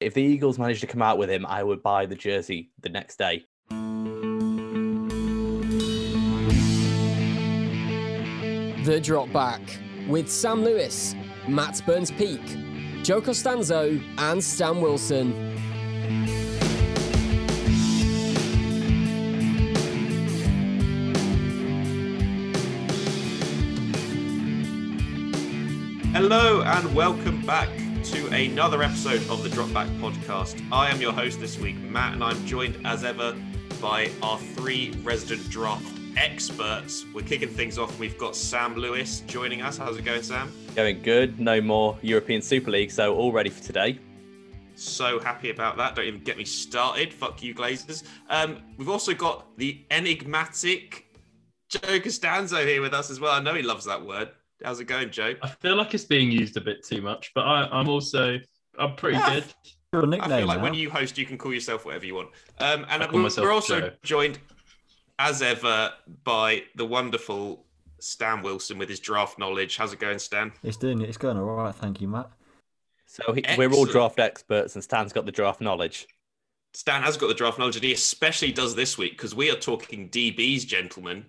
If the Eagles managed to come out with him, I would buy the jersey the next day. The Drop Back with Sam Lewis, Matt Burns Peak, Joe Costanzo, and Stan Wilson. Hello and welcome back to another episode of the Drop Back podcast. I am your host this week, Matt, and I'm joined as ever by our three resident draft experts. We're kicking things off. We've got Sam Lewis joining us. How's it going, Sam? Going good. No more European Super League, so all ready for today. So happy about that. Don't even get me started. Fuck you, Glazers. Um, we've also got the enigmatic Joe Costanzo here with us as well. I know he loves that word. How's it going, Joe? I feel like it's being used a bit too much, but I, I'm also I'm pretty Yeah. good. Your nickname. I feel like now. when you host, you can call yourself whatever you want. Um, and we're, we're also Joe. joined, as ever, by the wonderful Stan Wilson with his draft knowledge. How's it going, Stan? It's doing it's going all right, thank you, Matt. So he, we're all draft experts, and Stan's got the draft knowledge. Stan has got the draft knowledge, and he especially does this week because we are talking DBs, gentlemen,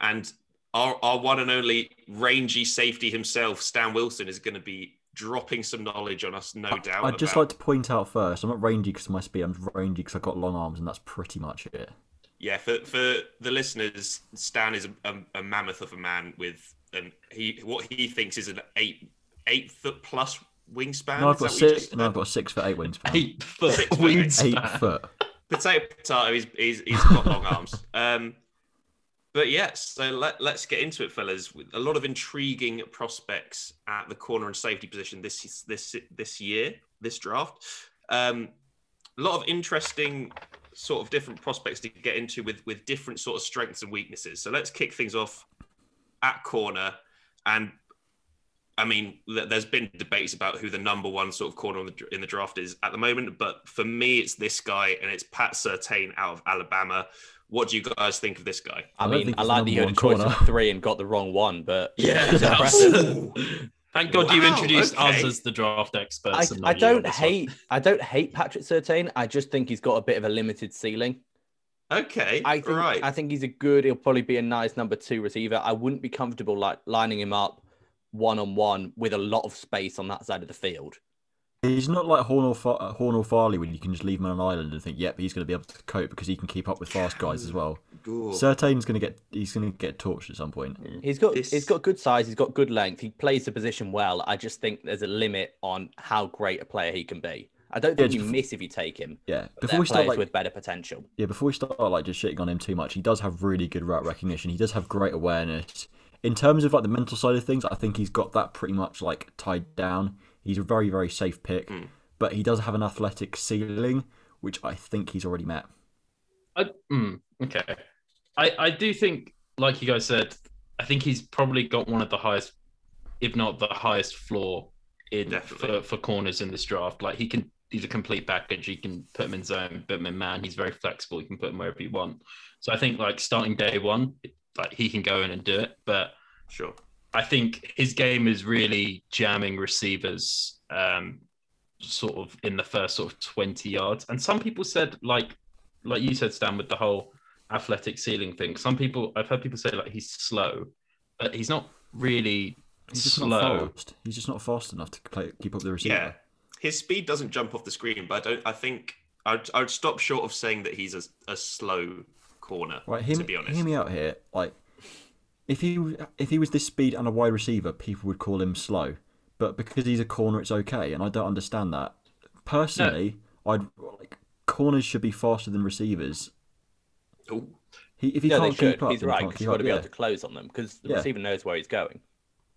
and our, our one and only rangy safety himself, Stan Wilson, is going to be dropping some knowledge on us, no doubt. I'd just about- like to point out first, I'm not rangy because of my speed. I'm rangy because I've got long arms, and that's pretty much it. Yeah, for for the listeners, Stan is a, a, a mammoth of a man with an he what he thinks is an eight eight foot plus wingspan. No, I've got that what you six. just No. I've got six foot eight wingspan. Eight foot Six foot wingspan. Eight foot. potato potato. He's he's, he's got long arms. Um, but yes, so let let's get into it, fellas. With a lot of intriguing prospects at the corner and safety position this this this year, this draft. Um, a lot of interesting sort of different prospects to get into with with different sort of strengths and weaknesses. So let's kick things off at corner and. I mean, there's been debates about who the number one sort of corner in the, in the draft is at the moment, but for me, it's this guy, and it's Pat Surtain out of Alabama. What do you guys think of this guy? I, I mean, I it's like that you had a choice of corner. three and got the wrong one, but Yeah, it's that's- impressive. Thank God you Wow, introduced us as the draft I, experts. and I not you on don't this one. hate I don't hate Patrick Surtain. I just think he's got a bit of a limited ceiling. Okay, I think right. I think he's a good. He'll probably be a nice number two receiver. I wouldn't be comfortable like lining him up one on one with a lot of space on that side of the field. He's not like Horn or, Fa- uh, Horn or Farley when you can just leave him on an island and think, yep, he's going to be able to cope because he can keep up with fast guys as well. Ooh. Surtain's going to get he's going to get torched at some point. He's got This- he's got good size. He's got good length. He plays the position well. I just think there's a limit on how great a player he can be. I don't think Yeah, you just- miss if you take him. Yeah. Before we start players like with better potential. Yeah, before we start like just shitting on him too much, he does have really good route recognition. He does have great awareness. In terms of like the mental side of things, I think he's got that pretty much like tied down. He's a very very safe pick, Mm. but he does have an athletic ceiling, which I think he's already met. I, mm, okay. I, I do think, like you guys said, I think he's probably got one of the highest, if not the highest floor in Definitely. for, for corners in this draft. Like he can, he's a complete package. You can put him in zone, put him in man. He's very flexible. You can put him wherever you want. So I think like starting day one, like he can go in and do it. But Sure. I think his game is really jamming receivers, um, sort of in the first sort of twenty yards. And some people said, like, like you said, Stan, with the whole athletic ceiling thing. Some people, I've heard people say like he's slow, but he's not really He's just slow. not fast. He's just not fast enough to play, keep up the receiver. Yeah, his speed doesn't jump off the screen, but I don't. I think I'd, I'd stop short of saying that he's a, a slow corner. Right, hear, to be honest. hear me out here. Like, if he if he was this speed and a wide receiver, people would call him slow. But because he's a corner, it's okay, and I don't understand that. Personally, I'd like corners should be faster than receivers. Ooh. He, if he yeah, can't keep up, he's then he right. can't 'cause keep You've got to be yeah. able to close on them because the Yeah. receiver knows where he's going.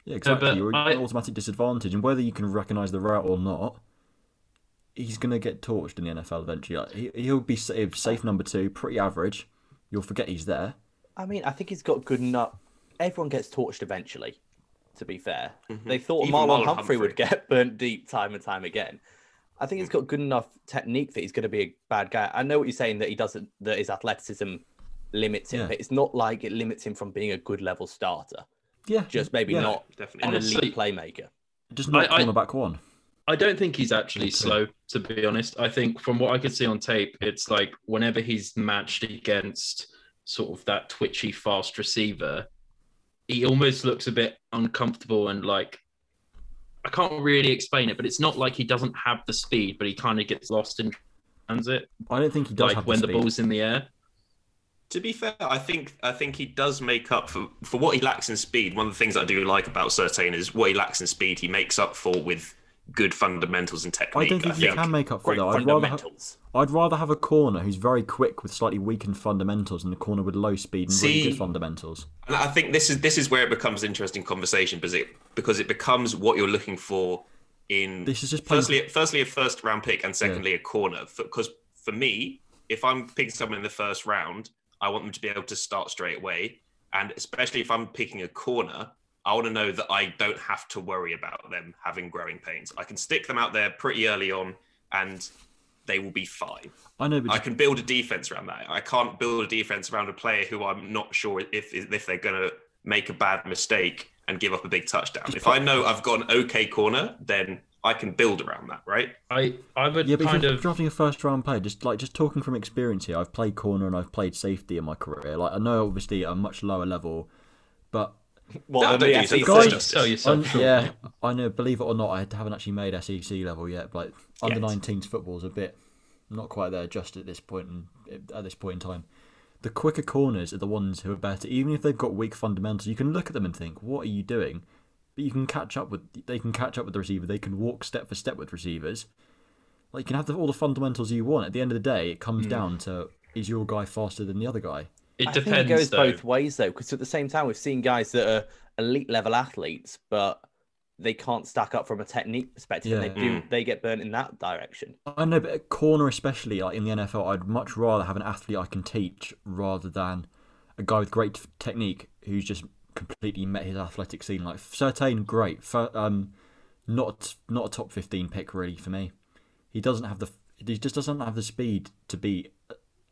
Yeah, exactly. but You're I- an automatic disadvantage, and whether you can recognise the route or not, he's going to get torched in the NFL eventually. Like, he, he'll be safe, safe number two, pretty average. You'll forget he's there. I mean, I think he's got good enough. Everyone gets torched eventually. To be fair, mm-hmm. they thought Even Marlon Marlon Humphrey, would get burnt deep time and time again. I think he's mm. got good enough technique that he's going to be a bad guy. I know what you're saying that he doesn't, that his athleticism limits him, Yeah. but it's not like it limits him from being a good level starter. Yeah, Just maybe yeah. not Definitely. an Honestly- elite playmaker. Just not I- I- cornerback one. I don't think he's actually slow, to be honest. I think from what I could see on tape, it's like whenever he's matched against sort of that twitchy, fast receiver, he almost looks a bit uncomfortable and like I can't really explain it, but it's not like he doesn't have the speed, but he kind of gets lost in transit, I don't think he does like have when the, the speed. ball's in the air. To be fair, I think I think he does make up for for what he lacks in speed. One of the things I do like about Surtain is what he lacks in speed, he makes up for with good fundamentals and technique. I don't think he can make up for that. I'd rather, ha- I'd rather have a corner who's very quick with slightly weakened fundamentals and a corner with low speed and really good fundamentals. And I think this is this is where it becomes interesting conversation because it because it becomes what you're looking for in This is just playing- firstly firstly a first round pick and secondly a corner because for me if I'm picking someone in the first round I want them to be able to start straight away and especially if I'm picking a corner I want to know that I don't have to worry about them having growing pains I can stick them out there pretty early on and they will be fine I know, but I can build a defense around that. I can't build a defense around a player who I'm not sure if if they're going to make a bad mistake and give up a big touchdown. If I know I've got an okay corner, then I can build around that, right? I I would yeah, but kind if you're of drafting a first round player, just like just talking from experience here, I've played corner and I've played safety in my career. Like I know, obviously, at a much lower level, but What, No, don't the do yourself SEC? justice. Guys- sell yourself. I'm- yeah. I know. Believe it or not, I haven't actually made SEC level yet. But like, under 19s football is a bit not quite there just at this point in, at this point in time. The quicker corners are the ones who are better, even if they've got weak fundamentals. You can look at them and think, "What are you doing?" But you can catch up with. They can catch up with the receiver. They can walk step for step with receivers. Like you can have the, all the fundamentals you want. At the end of the day, it comes hmm. down to is your guy faster than the other guy. It I depends. think it goes though. both ways though, because at the same time we've seen guys that are elite level athletes, but they can't stack up from a technique perspective, and they do Mm. they get burnt in that direction. I know, but at corner, especially like in the NFL, I'd much rather have an athlete I can teach rather than a guy with great technique who's just completely met his athletic ceiling. Like Surtain, great, Fir- um, not not a top fifteen pick really for me. He doesn't have the he just doesn't have the speed to be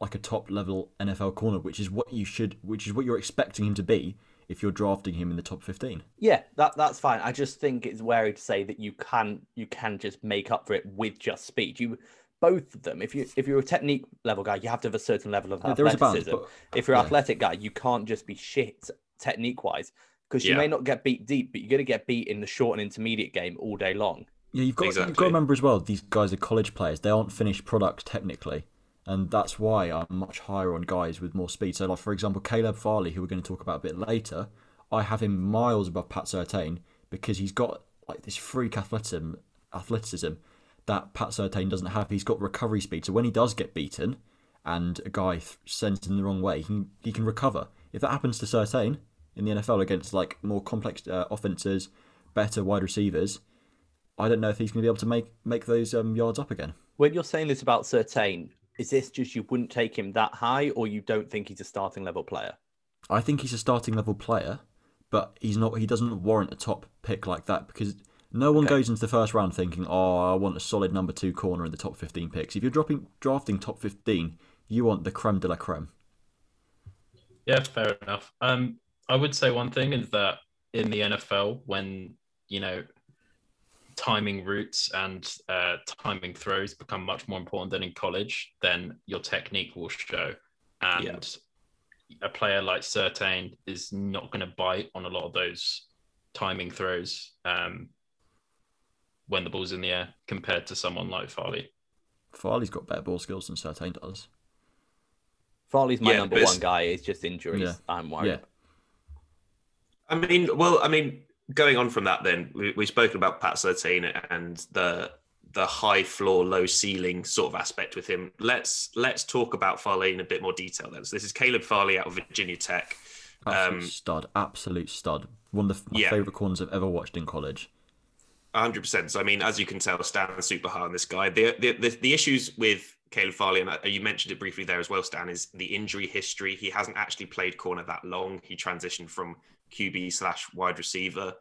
like a top level NFL corner, which is what you should, which is what you're expecting him to be if you're drafting him in the top fifteen. Yeah, that that's fine. I just think it's wary to say that you can you can just make up for it with just speed. You both of them. If you if you're a technique level guy, you have to have a certain level of Yeah, there is a balance, athleticism. but uh, if you're an yeah. athletic guy, you can't just be shit technique wise because you Yeah. may not get beat deep, but you're gonna get beat in the short and intermediate game all day long. Yeah, you've got you've got Exactly. to remember as well. These guys are college players. They aren't finished products technically, and that's why I'm much higher on guys with more speed. So, like for example, Caleb Farley, who we're going to talk about a bit later, I have him miles above Pat Surtain because he's got like this freak athleticism, athleticism that Pat Surtain doesn't have. He's got recovery speed, so when he does get beaten, and a guy sends him the wrong way, he can, he can recover. If that happens to Surtain in the NFL against like more complex uh, offenses, better wide receivers. I don't know if he's going to be able to make make those um, yards up again. When you're saying this about Surtain, is this just you wouldn't take him that high, or you don't think he's a starting level player? I think he's a starting level player, but he's not. He doesn't warrant a top pick like that because no one Okay. goes into the first round thinking, "Oh, I want a solid number two corner in the top fifteen picks." If you're dropping drafting top fifteen, you want the creme de la creme. Yeah, fair enough. Um, I would say one thing is that in the NFL, when you know timing routes and uh, timing throws become much more important than in college, then your technique will show. And a player like Surtain is not going to bite on a lot of those timing throws um, when the ball's in the air compared to someone like Farley. Farley's got better ball skills than Surtain does. Farley's my Yeah, number one guy. It's just injuries. Yeah. I'm worried. Yeah, I mean, well, I mean, going on from that, then we, we've spoken about Pat Surtain and the the high floor, low ceiling sort of aspect with him. Let's let's talk about Farley in a bit more detail. Then, so this is Caleb Farley out of Virginia Tech. absolute Um, stud, absolute stud. One of the, my Yeah. favorite corners I've ever watched in college. hundred percent. So I mean, as you can tell, Stan super high on this guy. The, the the the issues with Caleb Farley, and uh, you mentioned it briefly there as well, Stan, is the injury history. He hasn't actually played corner that long. He transitioned from QB slash wide receiver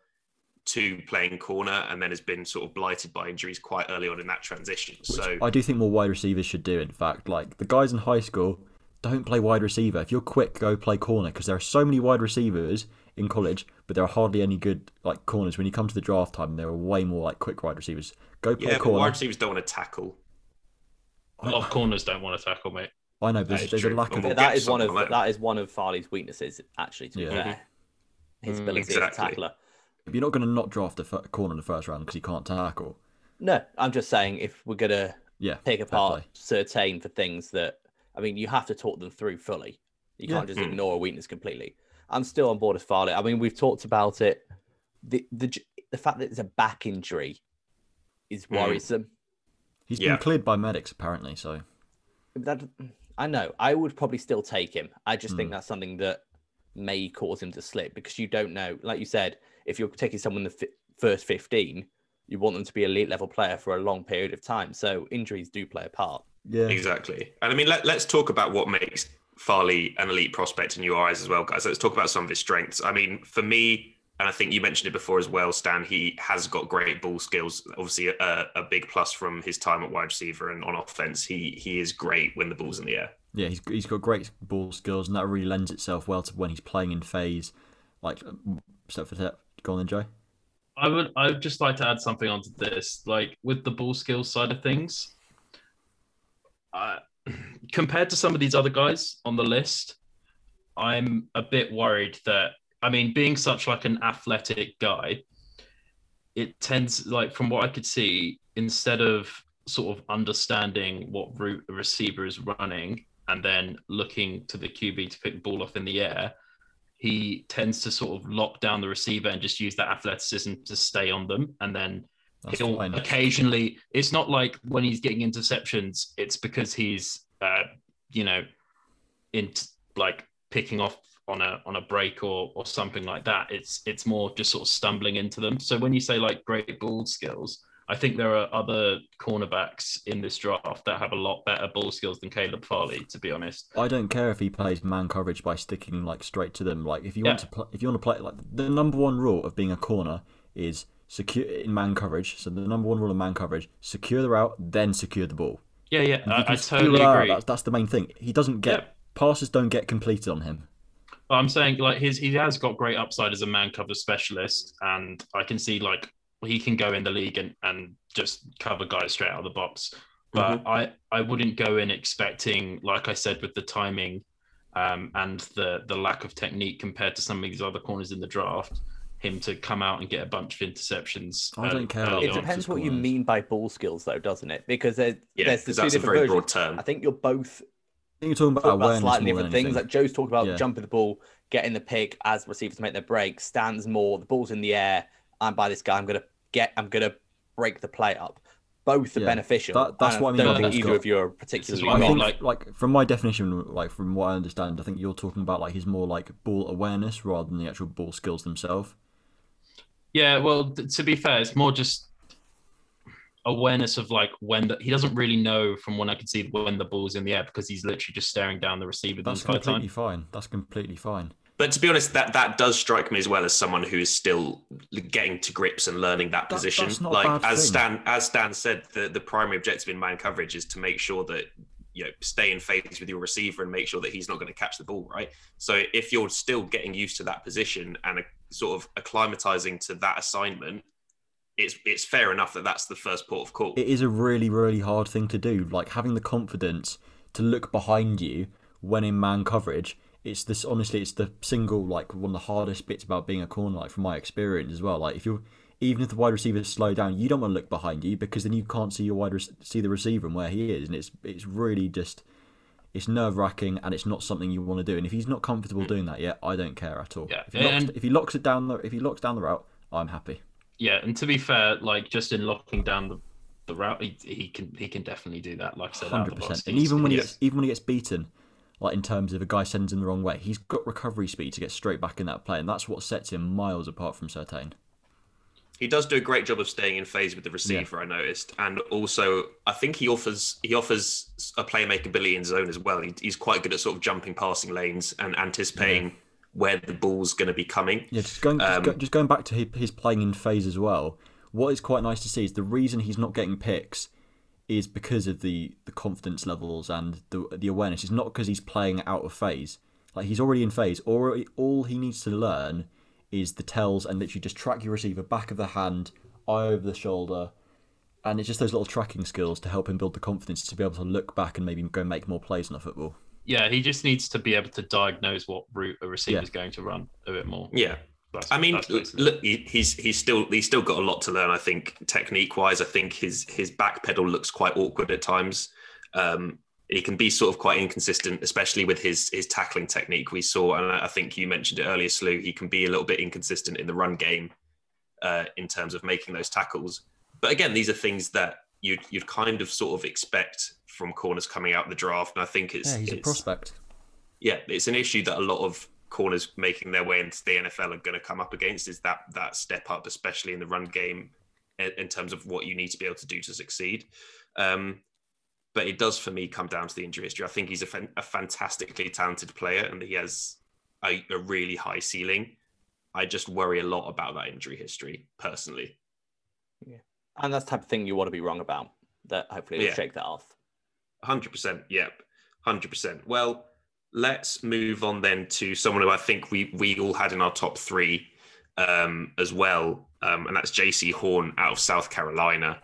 to playing corner, and then has been sort of blighted by injuries quite early on in that transition. So I do think more wide receivers should do. In fact, like the guys in high school don't play wide receiver. If you're quick, go play corner because there are so many wide receivers in college, but there are hardly any good like corners. When you come to the draft time, there are way more like quick wide receivers. Go play Yeah, but corner. wide receivers don't want to tackle. A lot of corners don't want to tackle, mate. I know, but That there's, there's a lack of we'll But that get is one of that is one of Farley's weaknesses. Actually, to be Yeah. fair, mm-hmm. His Mm, ability as exactly. a tackler. You're not going to not draft a corner in the first round because he can't tackle. No, I'm just saying if we're gonna Yeah. pick apart Surtain for things that I mean, you have to talk them through fully. You Yeah. can't just Mm. ignore a weakness completely. I'm still on board with Farley. I mean, we've talked about it. The the the fact that it's a back injury is Mm. worrisome. He's Yeah. been cleared by medics apparently, so That I know. I would probably still take him. I just think Mm. that's something that may cause him to slip because you don't know. Like you said, if you're taking someone the fi- first 15, you want them to be elite level player for a long period of time. So injuries do play a part. yeah. Exactly. And I mean, let, let's talk about what makes Farley an elite prospect in your eyes as well, guys. Let's talk about some of his strengths. I mean, for me, and I think you mentioned it before as well, Stan, he has got great ball skills. Obviously, a, a big plus from his time at wide receiver and on offense. He he is great when the ball's in the air. Yeah, he's he's got great ball skills, and that really lends itself well to when he's playing in phase, like step for step. Go on, then, Joe. I would I would just like to add something onto this. Like with the ball skills side of things, uh, compared to some of these other guys on the list, I'm a bit worried that I mean, being such like an athletic guy, it tends like from what I could see, instead of sort of understanding what route a receiver is running and then looking to the QB to pick the ball off in the air, he tends to sort of lock down the receiver and just use that athleticism to stay on them. And then That's he'll fine. occasionally, it's not like when he's getting interceptions, it's because he's, uh, you know, in like picking off on a on a break or or something like that. It's it's more just sort of stumbling into them. So when you say like great ball skills, I think there are other cornerbacks in this draft that have a lot better ball skills than Caleb Farley, to be honest. I don't care if he plays man coverage by sticking like straight to them. Like if you want to play, if you want to play like the number one rule of being a corner is secure in man coverage. So the number one rule of man coverage: secure the route, then secure the ball. Yeah, yeah, I, I totally agree. That's, that's the main thing. He doesn't get Yeah. passes don't get completed on him. I'm saying like his he has got great upside as a man cover specialist, and I can see like he can go in the league and, and just cover guys straight out of the box. But I I wouldn't go in expecting, like I said, with the timing um, and the the lack of technique compared to some of these other corners in the draft, him to come out and get a bunch of interceptions. I don't early- care It depends just what you mean by ball skills, though, doesn't it? Because there, Yeah, there's the two that's a different very broad versions. term. I think you're both I think you're talking about talking about slightly different things. anything. Like Joe's talking about Yeah. jumping the ball, getting the pick as receivers make their break. Stands more. The ball's in the air. I'm by this guy. I'm gonna get. I'm gonna break the play up. Both are Yeah, beneficial. that- that's and what I mean don't think either got- of you are particularly what I I wrong. think, like- like, from my definition, like from what I understand, I think you're talking about like his more like ball awareness rather than the actual ball skills themselves. Yeah, well, th- to be fair, it's more just awareness of like when the, he doesn't really know from when I can see when the ball's in the air because he's literally just staring down the receiver That's entire completely time. fine. That's completely fine. But to be honest, that that does strike me as well as someone who is still getting to grips and learning that That- position. that's not a like bad as thing. Stan as Stan said, the, the primary objective in man coverage is to make sure that you know stay in phase with your receiver and make sure that he's not going to catch the ball, right? So if you're still getting used to that position and a, sort of acclimatizing to that assignment, it's it's fair enough that that's the first port of call. It is a really, really hard thing to do. Like having the confidence to look behind you when in man coverage. It's this honestly, it's the single like one of the hardest bits about being a corner. Like from my experience as well. Like if you're even if the wide receivers slow down, you don't want to look behind you because then you can't see your wide rec- see the receiver and where he is, and it's it's really just it's nerve wracking and it's not something you want to do. And if he's not comfortable mm. doing that yet, I don't care at all. Yeah, If he, locks, and- if he locks it down the if he locks down the route, I'm happy. Yeah, and to be fair, like just in locking down the, the route, he, he can he can definitely do that. Like I said, 100% And even when he gets even when he gets beaten, like in terms of a guy sends him the wrong way, he's got recovery speed to get straight back in that play, and that's what sets him miles apart from Surtain. He does do a great job of staying in phase with the receiver. I noticed, and also I think he offers he offers a playmaker ability in zone as well. He, he's quite good at sort of jumping passing lanes and anticipating where the ball's going to be coming. Yeah, just going just, Um, go, just going back to his playing in phase as well. What is quite nice to see is the reason he's not getting picks is because of the the confidence levels and the the awareness. It's not because he's playing out of phase. Like he's already in phase. Or all he needs to learn is the tells and literally just track your receiver back of the hand, eye over the shoulder, and it's just those little tracking skills to help him build the confidence to be able to look back and maybe go make more plays in the football. Yeah, he just needs to be able to diagnose what route a receiver Yeah. is going to run a bit more. Yeah. That's- I mean, that's l- basically it. look, he, he's he's still he's still got a lot to learn. I think technique wise, I think his his back pedal looks quite awkward at times. Um, he can be sort of quite inconsistent, especially with his his tackling technique. We saw, and I I think you mentioned it earlier, Slew. He can be a little bit inconsistent in the run game uh, in terms of making those tackles. But again, these are things that you'd you'd kind of sort of expect from corners coming out of the draft, and I think it's Yeah, he's a prospect. yeah, it's an issue that a lot of corners making their way into the NFL are going to come up against is that that step up, especially in the run game, in, in terms of what you need to be able to do to succeed. Um, but it does for me come down to the injury history. I think he's a, fan, a fantastically talented player and he has a, a really high ceiling. I just worry a lot about that injury history personally. Yeah. And that's the type of thing you want to be wrong about. That hopefully will Yeah. shake that off. 100%. Yep. 100%. Well, let's move on then to someone who I think we we all had in our top three um, as well. Um, and that's Jaycee Horn out of South Carolina,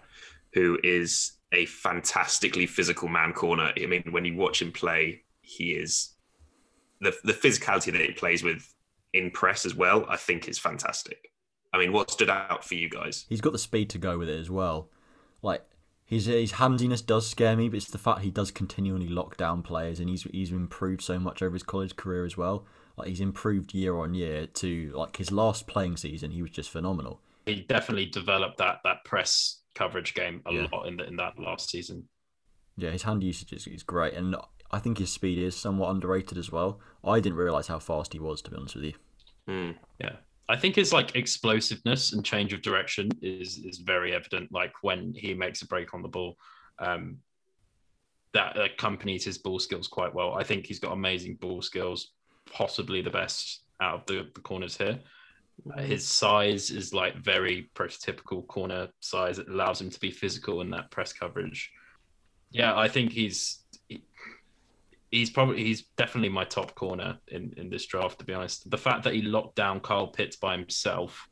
who is a fantastically physical man corner. I mean, when you watch him play, he is the, the physicality that he plays with in press as well, I think is fantastic. I mean, what stood out for you guys? He's got the speed to go with it as well. Like his his handiness does scare me, but it's the fact he does continually lock down players, and he's he's improved so much over his college career as well. Like he's improved year on year to like his last playing season, he was just phenomenal. he definitely developed that that press coverage game a Yeah. lot in the, in that last season. Yeah, his hand usage is, is great, and I think his speed is somewhat underrated as well. I didn't realize how fast he was, to be honest with you. Hmm. Yeah. I think his like explosiveness and change of direction is is very evident. Like when he makes a break on the ball, um, that accompanies his ball skills quite well. I think he's got amazing ball skills, possibly the best out of the, the corners here. Uh, his size is like very prototypical corner size. It allows him to be physical in that press coverage. Yeah, I think he's he- he's probably he's definitely my top corner in in this draft. To be honest, the fact that he locked down Kyle Pitts by himself,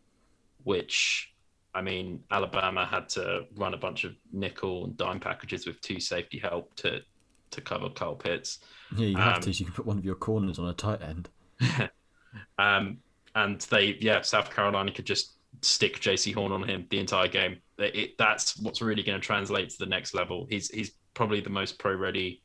which I mean, Alabama had to run a bunch of nickel and dime packages with two safety help to to cover Kyle Pitts. Yeah, you have Um, to. So you can put one of your corners on a tight end. um, and they, yeah, South Carolina could just stick Jaycee Horn on him the entire game. It, it- that's what's really going to translate to the next level. He's he's probably the most pro ready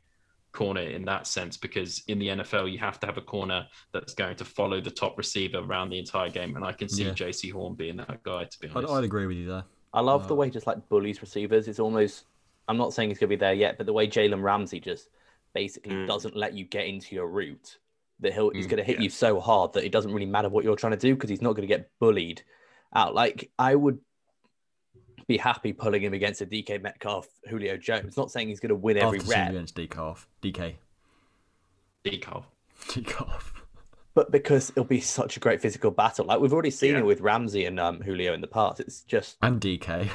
corner in that sense because in the NFL you have to have a corner that's going to follow the top receiver around the entire game, and I can see Yeah. Jaycee Horn being that guy. To be I'd, I'd agree with you there. I love the Uh, way he just like bullies receivers. It's almost I'm not saying he's gonna be there yet, but the way Jalen Ramsey just basically Mm. doesn't let you get into your route. That he'll he's Mm, gonna hit yeah. you so hard that it doesn't really matter what you're trying to do because he's not gonna get bullied out. Like I would be happy pulling him against a DK Metcalf, Julio Jones. Not saying he's gonna win every After seeing rep, against Decalf, DK, Decalf. Decalf. but because it'll be such a great physical battle. Like we've already seen Yeah. it with Ramsey and um, Julio in the past. It's just and DK.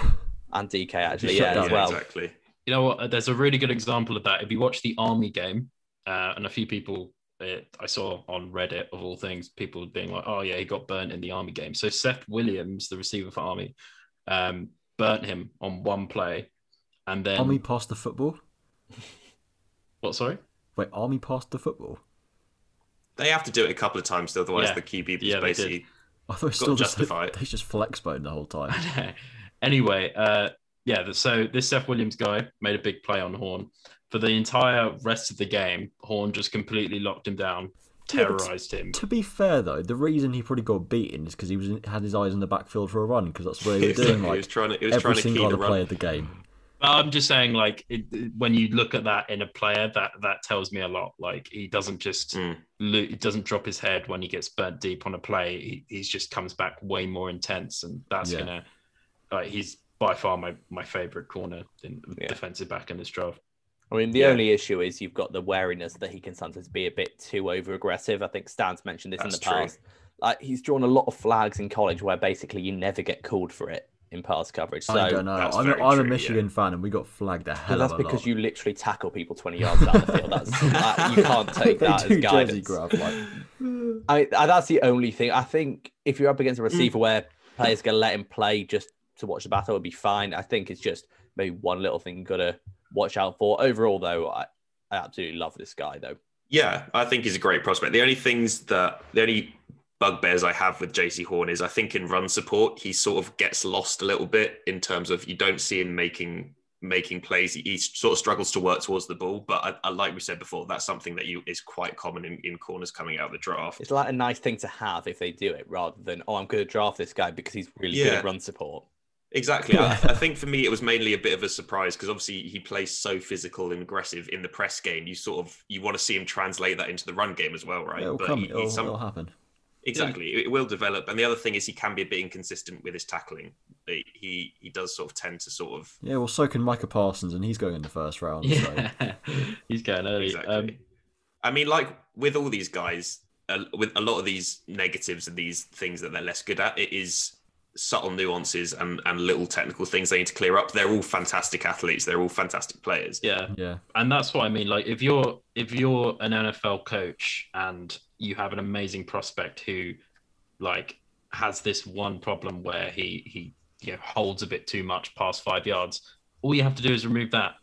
and DK actually, yeah, down. as well. exactly. You know what? There's a really good example of that. If you watch the Army game, uh, and a few people uh, I saw on Reddit of all things, people being like, "Oh yeah, he got burnt in the Army game." So Seth Williams, the receiver for Army, um, burnt him on one play, and then Army passed the football. what? Sorry, Wait, Army passed the football. They have to do it a couple of times, otherwise Yeah. the QB is Yeah, they did. basically I thought it's Got still to just justify it. they just flex bone the whole time. anyway, uh, yeah. So this Seth Williams guy made a big play on Horn. For the entire rest of the game, Horn just completely locked him down, Yeah, but- terrorized him. to be fair though, the reason he probably got beaten is because he was had his eyes in the backfield for a run because that's what they were doing he like was trying to he was trying every to key single the other run. play of the game. I'm just saying, like, it, it- when you look at that in a player, that that tells me a lot. Like, he doesn't just Mm. lo- he doesn't drop his head when he gets burnt deep on a play. He he's just comes back way more intense, and that's Yeah. gonna. Like, he's by far my my favorite corner in Yeah. defensive back in this draft. I mean, the Yeah. only issue is you've got the wariness that he can sometimes be a bit too over aggressive. I think Stan's mentioned this in That's the true. past. Like he's drawn a lot of flags in college where basically you never get called for it in pass coverage. So I don't know. I'm, very I'm a true, Michigan fan, and we got flagged a Well, hell that's of a because lot. you literally tackle people 20 yards down the field. That's like, you can't take they that do as guidance. grab like I, I, that's the only thing. I think if you're up against a Mm. receiver where players gonna let him play just to watch the battle, would be fine. I think it's just maybe one little thing you gotta watch out for. Overall, though, I, I absolutely love this guy though. Yeah, I think he's a great prospect. The only things that the only bugbears I have with Jaycee Horn is I think in run support he sort of gets lost a little bit in terms of you don't see him making making plays. He, he sort of struggles to work towards the ball, but I, I, like we said before, that's something that you is quite common in, in corners coming out of the draft. It's like a nice thing to have if they do it, rather than oh, I'm going to draft this guy because he's really Yeah. good at run support. Exactly. I, I think for me it was mainly a bit of a surprise because obviously he plays so physical and aggressive in the press game. You sort of you want to see him translate that into the run game as well, right? It'll But come. he- It'll, some- it'll happen. Exactly, it will develop. And the other thing is he can be a bit inconsistent with his tackling. He he, does sort of tend to sort of Yeah, well, so can Micah Parsons, and he's going in the first round. So. Yeah, he's going early. exactly. Um, I mean, like with all these guys, uh, with a lot of these negatives and these things that they're less good at, it is subtle nuances and and little technical things they need to clear up. They're all fantastic athletes. They're all fantastic players. yeah, Yeah, and that's what I mean. Like if you're if you're an NFL coach and you have an amazing prospect who like has this one problem where he he you know holds a bit too much past five yards, all you have to do is remove that,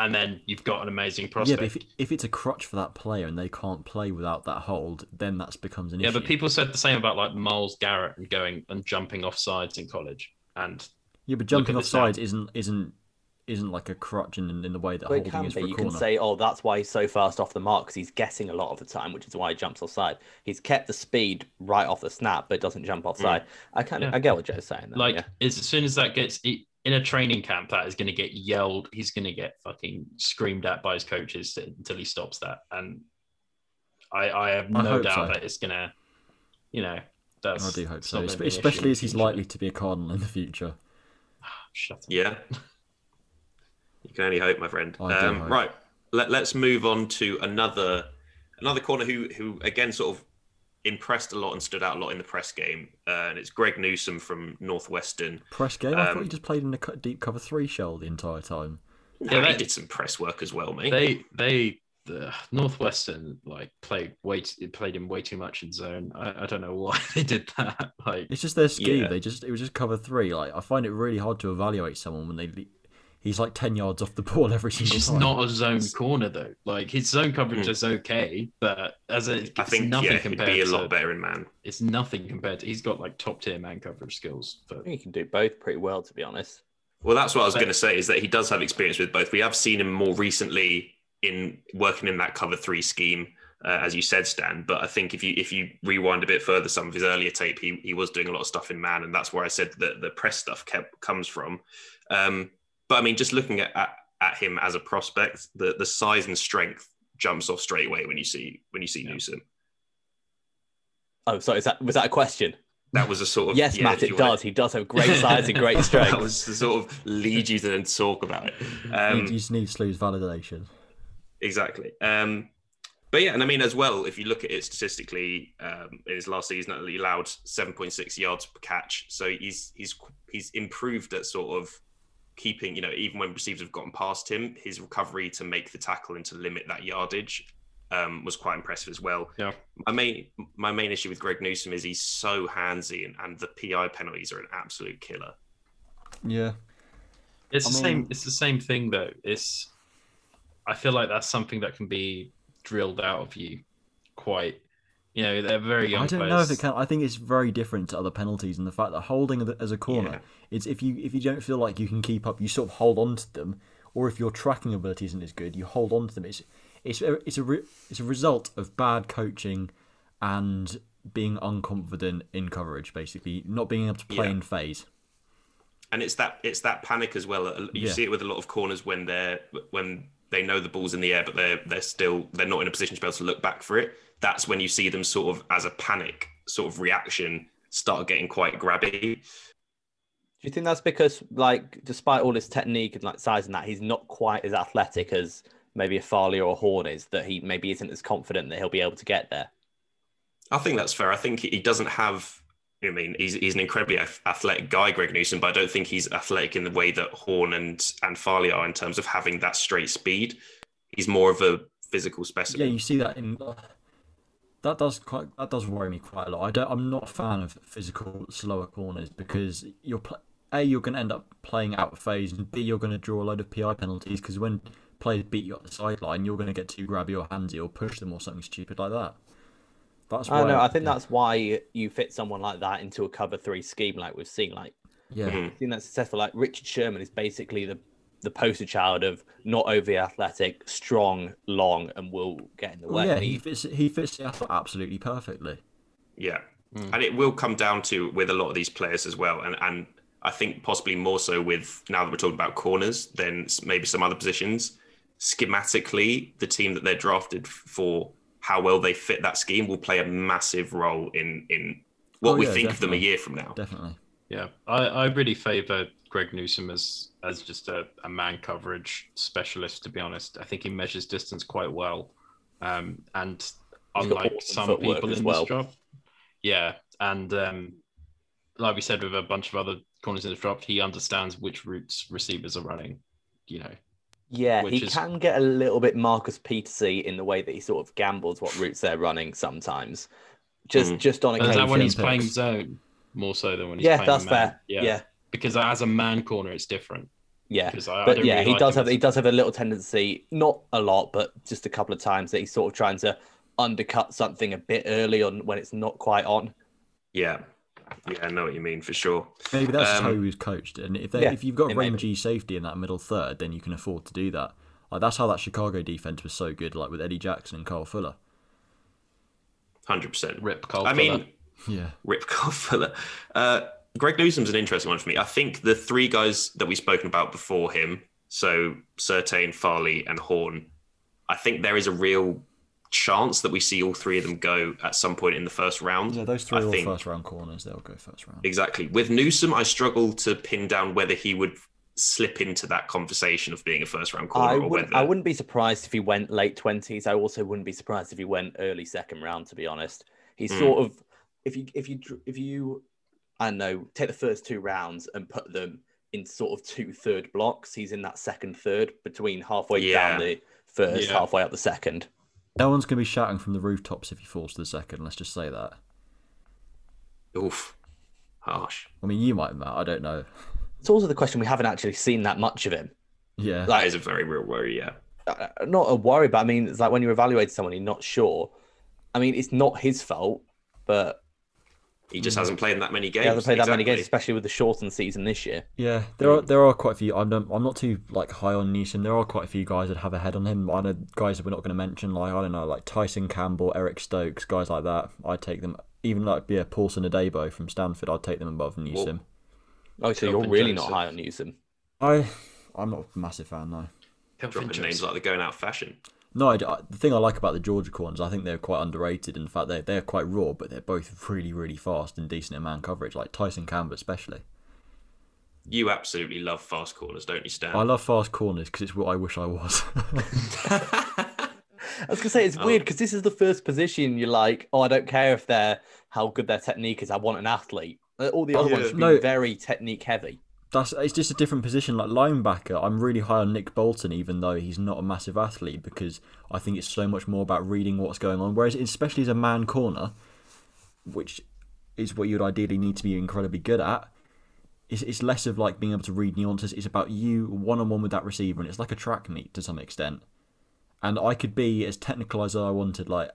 and then you've got an amazing yeah, prospect. but if, if it's a crutch for that player and they can't play without that hold, then that becomes an Yeah, issue. Yeah, but people said the same about like Myles Garrett and going and jumping off sides in college. And yeah, but jumping at off this now. sides isn't isn't isn't like a crutch in, in the way that But it holding can is be. for a You corner. can say, oh, that's why he's so fast off the mark because he's guessing a lot of the time, which is why he jumps offside. He's kept the speed right off the snap, but doesn't jump offside. Mm. I kind of, Yeah. I get what Joe's saying. There, like yeah. as soon as that gets i- in a training camp, that is going to get yelled. He's going to get fucking screamed at by his coaches to- until he stops that. And I, I have no hope doubt so. that it's going to, you know, that's. I do hope so, espe- gonna be an issue especially as he's likely to be a cardinal in the future. Shut up. Yeah. you can only hope, my friend. I do Um, hope. right. Let, let's move on to another another corner who who again sort of impressed a lot and stood out a lot in the press game. Uh, and it's Greg Newsome from Northwestern. Press game. I thought Um, he just played in a cu- deep cover three shell the entire time. Nah, Yeah, he did some press work as well, mate. They they the Northwestern like played way t- played him way too much in zone. I, I don't know why they did that. Like It's just their scheme. Yeah. They just it was just cover three. Like I find it really hard to evaluate someone when they le- he's like ten yards off the ball every He's single just time. not a zone corner though. Like his zone coverage Hmm. is okay, but as a it's I think nothing yeah, he'd compared be a to lot better in man. it's nothing compared to he's got like top tier man coverage skills. I But think he can do both pretty well, to be honest. Well, that's what I was going to say is that he does have experience with both. We have seen him more recently in working in that cover three scheme, uh, as you said, Stan. But I think if you if you rewind a bit further, some of his earlier tape, he, he was doing a lot of stuff in man, and that's where I said that the press stuff kept, comes from. Um, but I mean, just looking at, at at him as a prospect, the the size and strength jumps off straight away when you see when you see Yeah. Newsome. Oh, sorry, is that was that a question? That was a sort of yes, yeah, Matt, it you wanna- does. He does have great size and great that strength. was to sort of lead you to then talk about it. you Um, just need Slew's validation. Exactly. Um, but yeah, and I mean, as well, if you look at it statistically, um, in his last season, he allowed 7.6 yards per catch. So he's he's he's improved at sort of keeping, you know, even when receivers have gotten past him, his recovery to make the tackle and to limit that yardage um, was quite impressive as well. Yeah. My main my main issue with Greg Newsome is he's so handsy, and, and the PI penalties are an absolute killer. Yeah, it's I the same it's the same thing though. It's I feel like that's something that can be drilled out of you quite you know, they're very young I don't players. know if it can. I think it's very different to other penalties, and the fact that holding as a corner, Yeah. it's if you if you don't feel like you can keep up, you sort of hold on to them, or if your tracking ability isn't as good, you hold on to them. It's it's a, it's a re, it's a result of bad coaching and being unconfident in coverage, basically not being able to play Yeah. in phase. and it's that it's that panic as well. Uh, you Yeah. see it with a lot of corners when they're when they know the ball's in the air, but they're they're still they're not in a position to be able to look back for it. That's when you see them sort of as a panic sort of reaction start getting quite grabby. Do you think that's because, like, despite all his technique and like size and that, he's not quite as athletic as maybe a Farley or a Horn is? That he maybe isn't as confident that he'll be able to get there. I think that's fair. I think he doesn't have. I mean, he's, he's an incredibly athletic guy, Greg Newsome, but I don't think he's athletic in the way that Horn and and Farley are in terms of having that straight speed. He's more of a physical specimen. Yeah, you see that in that does quite that does worry me quite a lot. I don't. I'm not a fan of physical slower corners because you're a you're going to end up playing out of phase, and b you're going to draw a load of PI penalties because when players beat you up the sideline, you're going to get too grabby or handsy or push them or something stupid like that. That's why I know. I think that's why you fit someone like that into a cover three scheme, like we've seen. Like yeah. Mhm. seen that successful. Like Richard Sherman is basically the the poster child of not overly athletic, strong, long, and will get in the Well, way. yeah, he he- fits he fits the athlete absolutely perfectly. Yeah. Hmm. And it will come down to with a lot of these players as well. And and I think possibly more so with now that we're talking about corners than maybe some other positions. Schematically, the team that they're drafted for how well they fit that scheme will play a massive role in in what Oh, we yeah, think of them a year from now. Definitely. Yeah, I, I really favour Greg Newsome as as just a, a man coverage specialist. To be honest, I think he measures distance quite well, um, and unlike some people in well. this draft, yeah, and um, like we said with a bunch of other corners in the draft, he understands which routes receivers are running. You know, yeah, he is- can get a little bit Marcus Petersy in the way that he sort of gambles what routes they're running sometimes. Just Mm. just on is that when he's playing zone more so than when he's yeah, playing that's man? fair. Yeah. Yeah, because as a man corner, it's different. yeah. Because I, I But don't yeah, really he like does have as- he does have a little tendency, not a lot, but just a couple of times that he's sort of trying to undercut something a bit early on when it's not quite on. Yeah. Yeah, I know what you mean for sure. Maybe that's just how Um, he was coached. And if they, yeah, if you've got it rangy safety in that middle third, then you can afford to do that. Like that's how that Chicago defense was so good, like with Eddie Jackson and Kyle Fuller. Hundred percent. Rip Cole I Fuller. mean, Yeah. Rip Kyle Fuller. Uh, Greg Newsome's an interesting one for me. I think the three guys that we've spoken about before him, so Surtain, Farley, and Horn, I think there is a real chance that we see all three of them go at some point in the first round. Yeah, those three I are think- first round corners. They'll go first round. Exactly. With Newsome, I struggle to pin down whether he would slip into that conversation of being a first round corner I or wouldn't, whether I wouldn't be surprised if he went late twenties. I also wouldn't be surprised if he went early second round. To be honest, he's Mm. sort of if you if you if you I don't know take the first two rounds and put them in sort of two third blocks. He's in that second third between halfway Yeah. down the first, Yeah. halfway up the second. No one's going to be shouting from the rooftops if he falls to the second. Let's just say that. Oof. Harsh. I mean, you might, Matt. I don't know. It's also the question we haven't actually seen that much of him. Yeah. That is a very real worry, yeah. uh, not a worry, but I mean, it's like when you evaluate someone, you're not sure. I mean, it's not his fault, but He just hasn't played in that many games. he hasn't played that many games, especially with the shortened season this year. Yeah, there are there are quite a few. I'm not, I'm not too like high on Newsome. There are quite a few guys that have a head on him. I know guys that we're not going to mention, like I don't know, like Tyson Campbell, Eric Stokes, guys like that. I'd take them. Even like yeah, Paulson Adebo from Stanford, I'd take them above Newsome. Oh, so you're really not high on Newsome. I I'm not a massive fan no. Dropping names like they're going out of fashion. No, I, I- the thing I like about the Georgia corners, I think they're quite underrated. In fact, they're they're quite raw, but they're both really really fast and decent in man coverage. Like Tyson Campbell especially. You absolutely love fast corners, don't you, Stan? I love fast corners because it's what I wish I was. I was gonna say it's Oh. weird because this is the first position you're like, oh, I don't care if they're how good their technique is. I want an athlete. All the other Yeah. ones should be No. very technique heavy. That's it's just a different position. Like linebacker, I'm really high on Nick Bolton, even though he's not a massive athlete, because I think it's so much more about reading what's going on. Whereas, especially as a man corner, which is what you'd ideally need to be incredibly good at, it's, it's less of like being able to read nuances. It's about you one on one with that receiver, and it's like a track meet to some extent. And I could be as technical as I wanted. Like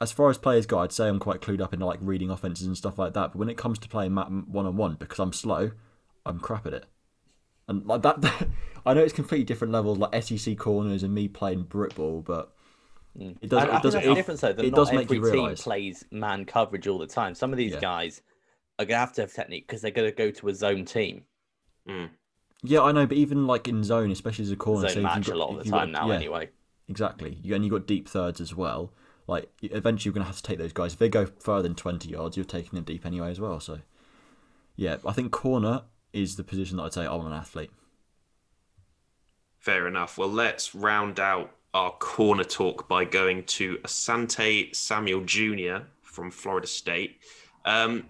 as far as players go, I'd say I'm quite clued up in like reading offenses and stuff like that. But when it comes to playing one on one, because I'm slow, I'm crap at it. And like that, I know it's completely different levels, like SEC corners and me playing Brit ball, but mm. it does. I, I It think does. that's It, the difference though. That it not does make every you team realise. plays man coverage all the time. Some of these Yeah. guys are gonna have to have technique because they're gonna go to a zone team. Mm. yeah, I know, but even like in zone, especially as a corner, Zone say if match you've got- a lot of if the you've got- time now, yeah, anyway. Exactly. You, and you've got deep thirds as well. Like eventually, you're gonna have to take those guys. If they go further than twenty yards, you're taking them deep anyway as well. So, yeah, I think corner is the position that I'd say I'm an athlete. Fair enough. Well, let's round out our corner talk by going to Asante Samuel Jr. from Florida State. Um,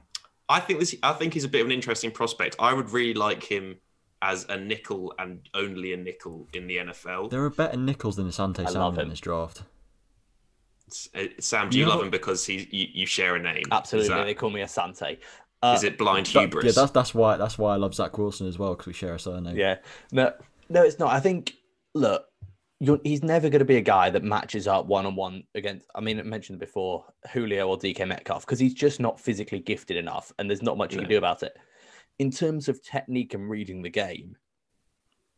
I think this. I think he's a bit of an interesting prospect. I would really like him as a nickel and only a nickel in the NFL. There are better nickels than Asante I Samuel in this draft. Uh, Sam, do you You love know- him because he you, you share a name? Absolutely, that- they call me Asante. Uh, Is it blind That- hubris? yeah, that's that's why that's why I love Zach Wilson as well because we share a surname. Yeah. No, no, it's not. I think, look, you're, he's never going to be a guy that matches up one on one against. I mean, I mentioned before Julio or DK Metcalf because he's just not physically gifted enough, and there's not much you can do about it. In terms of technique and reading the game,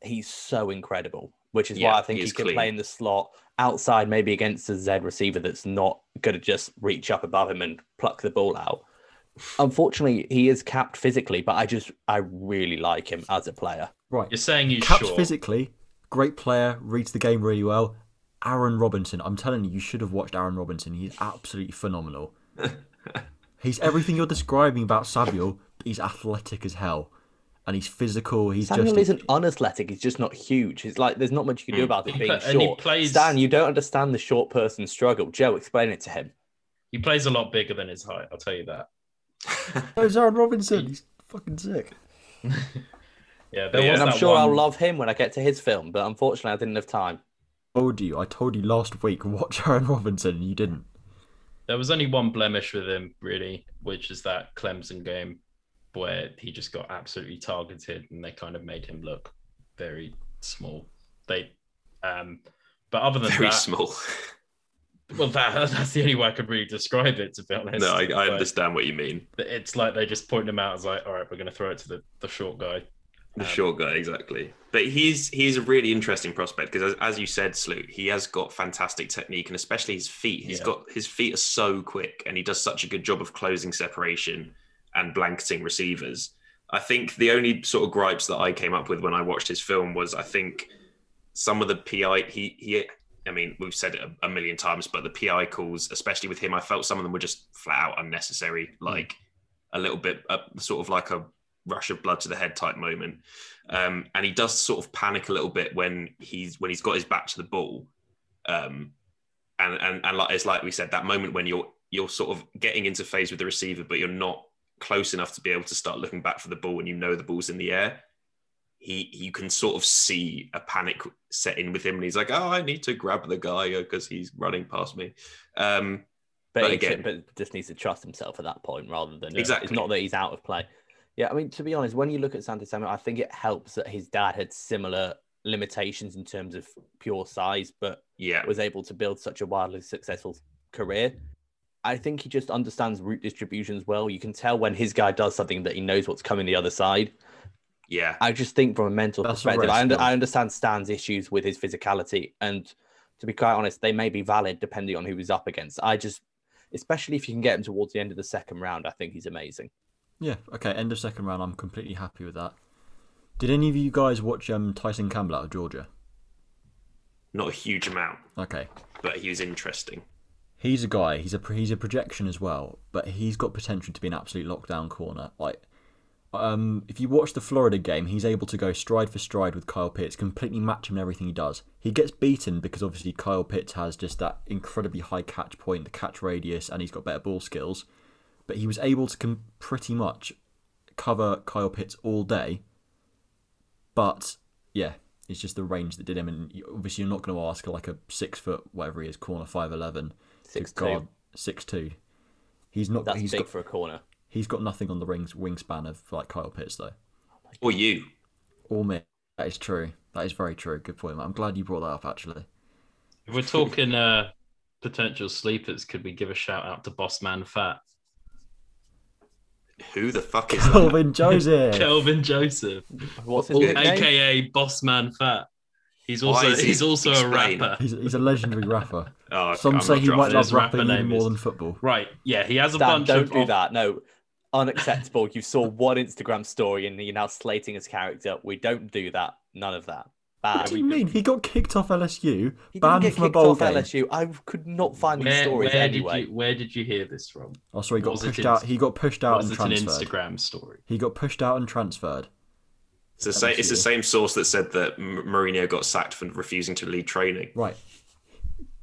he's so incredible. Which is Yeah, why I think he he, can clean. play in the slot outside, maybe against a Z receiver that's not going to just reach up above him and pluck the ball out. Unfortunately, he is capped physically, but I just I really like him as a player. Right. You're saying he's capped short. physically, great player, reads the game really well. Aaron Robinson, I'm telling you, you should have watched Aaron Robinson. He's absolutely phenomenal. he's everything you're describing about Samuel. but He's athletic as hell, and he's physical. He's Samuel just isn't unathletic. He's just not huge. It's like there's not much you can do hmm. about it He being pla- and he short. plays- Stan, you don't understand the short person struggle. Joe, explain it to him. He plays a lot bigger than his height. I'll tell you that. Oh, it's Aaron Robinson. He's fucking sick. Yeah, there Yeah, and I'm that sure I'll love him when I get to his film, but unfortunately, I didn't have time. told you. I told you last week. Watch Aaron Robinson, and you didn't. There was only one blemish with him, really, which is that Clemson game where he just got absolutely targeted and they kind of made him look very small. They, um, but other than Very that, small. well, that, that's the only way I could really describe it, to be honest. no, I, I But understand what you mean. It's like they just point him out as like, all right, we're going to throw it to the, the short guy. The Um, short guy, exactly. But he's he's a really interesting prospect because, as, as you said, Sloot, he has got fantastic technique and especially his feet. He's Yeah. got his feet are so quick and he does such a good job of closing separation and blanketing receivers. I think the only sort of gripes that I came up with when I watched his film was I think some of the PI he he. I mean, we've said it a, a million times, but the PI calls, especially with him, I felt some of them were just flat out unnecessary. Like a little bit, uh, sort of like a rush of blood to the head type moment. Um, and he does sort of panic a little bit when he's when he's got his back to the ball. Um, and and and like it's like we said, that moment when you're you're sort of getting into phase with the receiver, but you're not close enough to be able to start looking back for the ball when you know the ball's in the air. He you can sort of see a panic set in with him, and he's like, "Oh, I need to grab the guy because he's running past me." Um, But, But again- but just needs to trust himself at that point rather than Exactly. It's not that he's out of play. Yeah, I mean, to be honest, when you look at Asante Samuel, I think it helps that his dad had similar limitations in terms of pure size, but yeah, was able to build such a wildly successful career. I think he just understands route distributions well. You can tell when his guy does something that he knows what's coming the other side. Yeah, I just think from a mental That's perspective, rare I, under. I understand Stan's issues with his physicality. And to be quite honest, they may be valid depending on who he's up against. I just, especially if you can get him towards the end of the second round, I think he's amazing. Yeah. Okay. End of second round. I'm completely happy with that. Did any of you guys watch um, Tyson Campbell out of Georgia? not a huge amount, Okay. but he was interesting. He's a guy. He's a he's a projection as well, but he's got potential to be an absolute lockdown corner. Like, um, if you watch the Florida game, he's able to go stride for stride with Kyle Pitts, completely match him in everything he does. He gets beaten because obviously Kyle Pitts has just that incredibly high catch point, the catch radius, and he's got better ball skills. But he was able to com- pretty much cover Kyle Pitts all day. But yeah, it's just the range that did him, and obviously you're not going to ask like a six foot whatever he is, corner five eleven Six guard six two. He's not. That's he's big got. for a corner. He's got nothing on the rings wingspan of like Kyle Pitts though. Or you. Or me. That is true. That is very true. Good point. I'm glad you brought that up. Actually, If we're talking uh, potential sleepers, could we give a shout out to Boss Man Fat? Who the fuck is that? Kelvin Joseph. Kelvin Joseph, What's his Well, nickname? aka Boss Man Fat. He's also he- he's also a rapper. He's, he's a legendary rapper. Oh, Some I'm say he might love rapping rapper even name more is- than football. Right, yeah, he has a Stan, bunch don't of do that. No, unacceptable. you saw one Instagram story and you're now slating his character. We don't do that. None of that. Bad. What do you mean? He got kicked off LSU, He didn't banned get from a kicked bowl off game. LSU. I could not find these Where, stories where anyway. did you where did you hear this from? Oh, sorry, he got Was it pushed his- out. He got pushed out Was and it an transferred. Instagram story? He got pushed out and transferred. It's the, same, it's the same source that said that M- Mourinho got sacked for refusing to lead training. Right.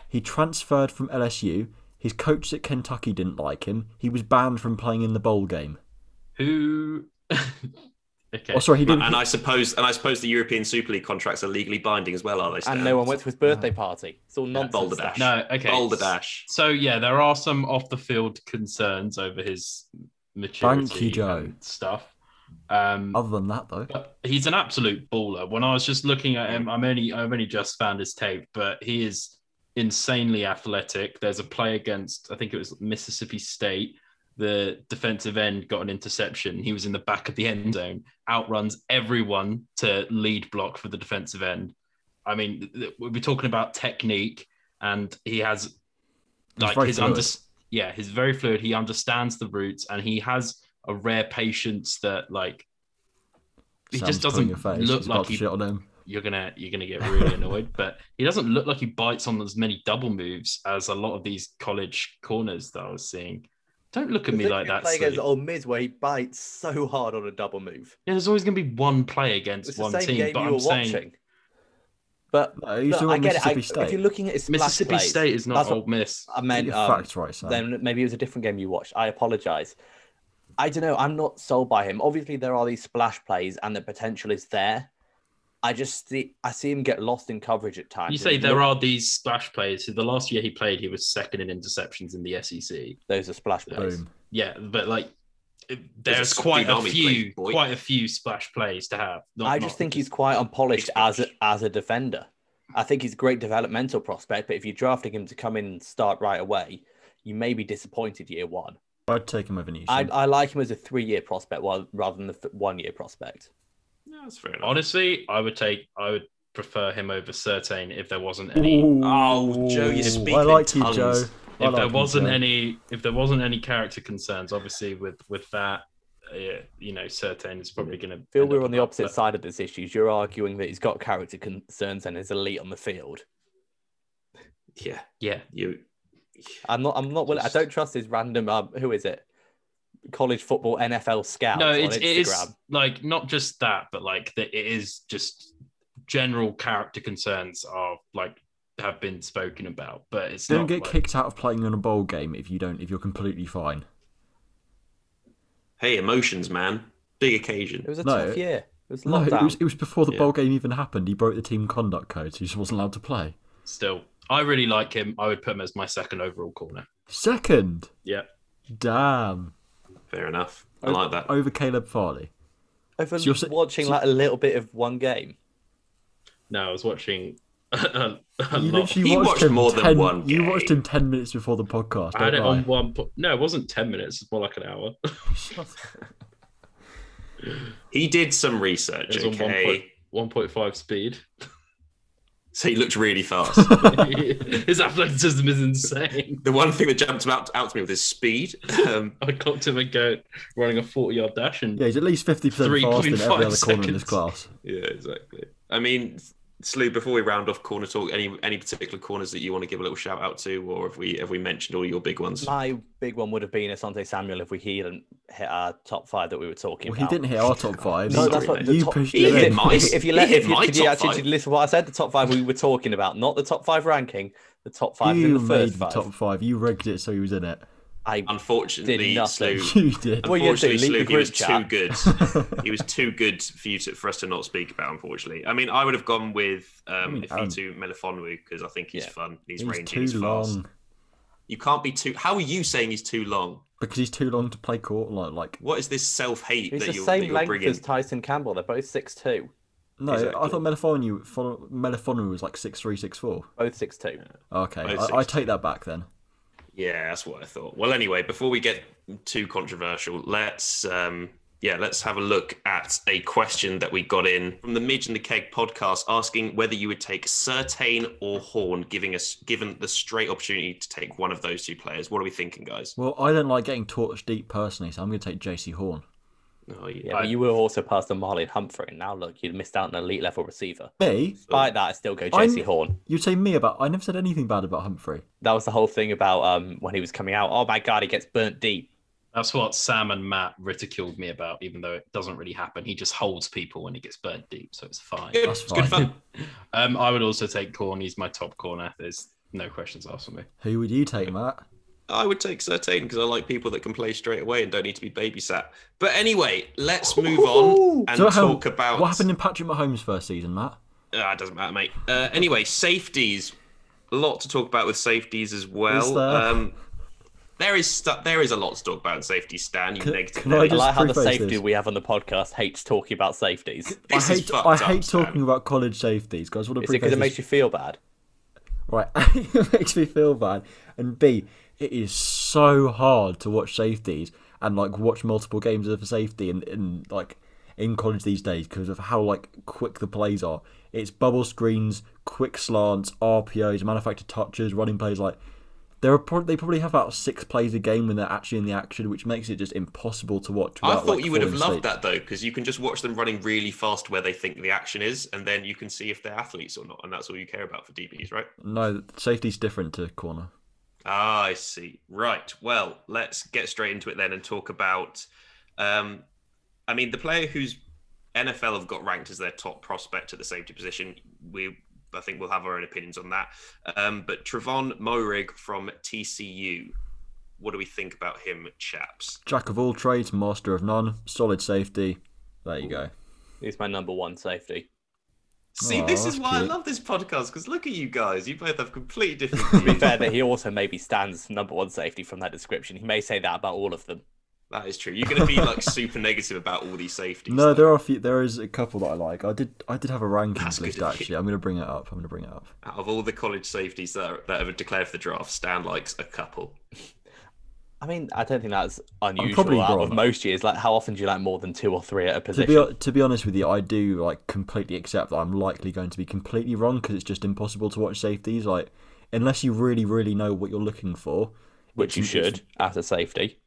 He transferred from LSU. His coach at Kentucky didn't like him. He was banned from playing in the bowl game. Who? okay. Oh, sorry, he didn't. And I suppose, and I suppose the European Super League contracts are legally binding as well, are they? Stan? and no one went to his birthday party. It's all nonsense. Boulder. Dash. No, okay. Boulder dash. So yeah, there are some off the field concerns over his maturity Joe. and stuff. Um, Other than that, though, he's an absolute baller. When I was just looking at him, I'm only I've only just found his tape, but he is insanely athletic. There's a play against I think it was Mississippi State. The defensive end got an interception. He was in the back of the end zone, outruns everyone to lead block for the defensive end. I mean, we'll be talking about technique, and he has like his under yeah, he's very fluid. He understands the routes, and he has a rare patience that like he Sam's just doesn't look He's like he, shit on him. You're gonna you're gonna get really annoyed. But he doesn't look like he bites on as many double moves as a lot of these college corners that I was seeing. Don't look at me like that. Play Slee. against Ole Miss where he bites so hard on a double move. Yeah, there's always gonna be one play against It's the one same team, game but you I'm were saying watching. But No, you look, still I get it. I, Mississippi if you're looking at splash Mississippi plays, State is not that's what- Ole Miss. I Get meant your um, facts right, Sam. then maybe it was a different game you watched. I apologize. I don't know. I'm not sold by him. Obviously, there are these splash plays, and the potential is there. I just see I see him get lost in coverage at times. You say there are these splash plays. The last year he played, he was second in interceptions in the SEC. those are splash plays. Boom. Yeah, but like There's quite a few, play, quite a few splash plays to have. Not- I just think because- he's quite unpolished as a, as a defender. I think he's a great developmental prospect, but if you're drafting him to come in and start right away, you may be disappointed year one. I'd take him over Newsome. I, I like him as a three year prospect while, rather than the one year prospect. Yeah, that's fair enough. honestly, I would take, I would prefer him over Surtain if there wasn't any. Oh, Joe, you're speaking I like you, tongues. Joe. I if like there wasn't Joe. any, if there wasn't any character concerns, obviously with with that, uh, you know, Surtain is probably going to. Feel we're on the opposite side of this issue. You're arguing that he's got character concerns and is elite on the field. Yeah, Yeah, you. I'm not. I'm not. Willing, I don't trust his random. Um, who is it? College football NFL scout no, on it's, it is like not just that, but like that it is just general character concerns are like have been spoken about, but it's Don't not get like, kicked out of playing in a bowl game if you don't. If you're completely fine. Hey, emotions, man. Big occasion. It was a No. tough year. It was No, it was, it was before the Yeah. bowl game even happened. He broke the team conduct code, so he just wasn't allowed to play. Still, I really like him. I would put him as my second overall corner. Second, Yeah, damn, Fair enough. I like that. over Caleb Farley. Over So you're watching so- like a little bit of one game. no, I was watching a, a You lot. literally He watched, watched him more than 10 one You watched him ten minutes before the podcast. I had it don't on one. po- No, it wasn't ten minutes. It's more like an hour. He did some It research, was on one okay? one point five speed. So he looked really fast. His athleticism is insane. the one thing that jumped out, out to me was his speed. Um, I clocked him a go running a forty yard dash and Yeah, he's at least fifty percent faster than every other corner in this class. yeah, exactly. I mean, Slew, before we round off corner talk, any any particular corners that you want to give a little shout out to, or have we have we mentioned all your big ones? My big one would have been Asante Samuel if we hadn't hit our top five that we were talking Well, he didn't hit our top five. No, that's what you top, pushed He it hit in. mine. If, if you He let, hit if you, my could you actually five. listen to what I said, the top five we were talking about, not the top five ranking, the top five You in the made first the five. top five. You rigged it so he was in it. I Unfortunately, Did nothing. Slew. You did. What are you Unfortunately, Slew, he was group too good. he was too good for you to, for us to not speak about. Unfortunately, I mean, I would have gone with um, mean, Ifeatu Melifonwu because I think he's Yeah. fun. He's He's rangy. too He's fast. long You can't be too. How are you saying he's too long? because he's too long to play court. Like, like What is this self hate he's that the you're, that same you're length bringing? as Tyson Campbell. They're both six two, no, Exactly. I thought Melifonwu Melifonwu was like six three, six four. both six two. Okay, Both I, I 6'2". take that back then. Yeah, that's what I thought. Well, anyway, before we get too controversial, let's um, yeah, let's have a look at a question that we got in from the Midge and the Keg podcast, asking whether you would take Surtain or Horn, giving us given the straight opportunity to take one of those two players. What are we thinking, guys? Well, I don't like getting torched deep personally, so I'm going to take Jaycee Horn. Oh, yeah. Yeah, but you were also past on Marlon Humphrey, and now look, you'd missed out on an elite level receiver. Me? Despite that, I still go I'm- Horn. You'd say me about? I never said anything bad about Humphrey. That was the whole thing about um when he was coming out. Oh my god, he gets burnt deep. That's what Sam and Matt ridiculed me about, even though it doesn't really happen. He just holds people when he gets burnt deep, so it's fine. Good. That's It's good fun. Um, I would also take Horn. He's my top corner. There's no questions asked for me. Who would you take, Matt? I would take Surtain because I like people that can play straight away and don't need to be babysat. But anyway, let's move on and So how- talk about what happened in Patrick Mahomes' first season, Matt? Ah, it doesn't matter, mate. Uh, anyway, safeties. A lot to talk about with safeties as Is well. there? Um, There is stu- there is a lot to talk about in safety, Stan. You Can- negative. can I I like how the safety this. we have on the podcast hates talking about safeties. This I is hate fucked I up, hate Stan. talking about college safeties, guys. What a Is it because it makes you feel bad? Right, it makes me feel bad. And B, it is so hard to watch safeties and like watch multiple games of safety and, in like in college these days because of how like quick the plays are. It's bubble screens, quick slants, RPOs, manufactured touches, running plays. Like there are pro- they probably have about six plays a game when they're actually in the action, which makes it just impossible to watch. I thought like, you would have loved asleep. that though, because you can just watch them running really fast where they think the action is, and then you can see if they're athletes or not, and that's all you care about for DBs, right? No, safety's different to corner. Ah, I see. Right. Well, let's get straight into it then and talk about. Um, I mean, the player who's NFL have got ranked as their top prospect at the safety position. We, I think, we'll have our own opinions on that. Um, but Trevon Moehrig from TCU. What do we think about him, chaps? Jack of all trades, master of none, solid safety. There you go. He's my number one safety. See, Aw, this is that's why I love this podcast because look at you guys. You both have completely different To be fair, that he also maybe stands number one safety from that description. He may say that about all of them. that is true. You're going to be like super negative about all these safeties. No, though. there are a few. There is a couple that I like. I did. I did have a rankings That's list good of you. actually. I'm going to bring it up. I'm going to bring it up. Out of all the college safeties that, are, that have declared for the draft, Stan likes a couple. I mean, I don't think that's unusual probably out of most years. Like, how often do you like more than two or three at a To position? be to be honest with you, I do like completely accept that I'm likely going to be completely wrong because it's just impossible to watch safeties. Like unless you really, really know what you're looking for, Which you it's- it's- should as a safety.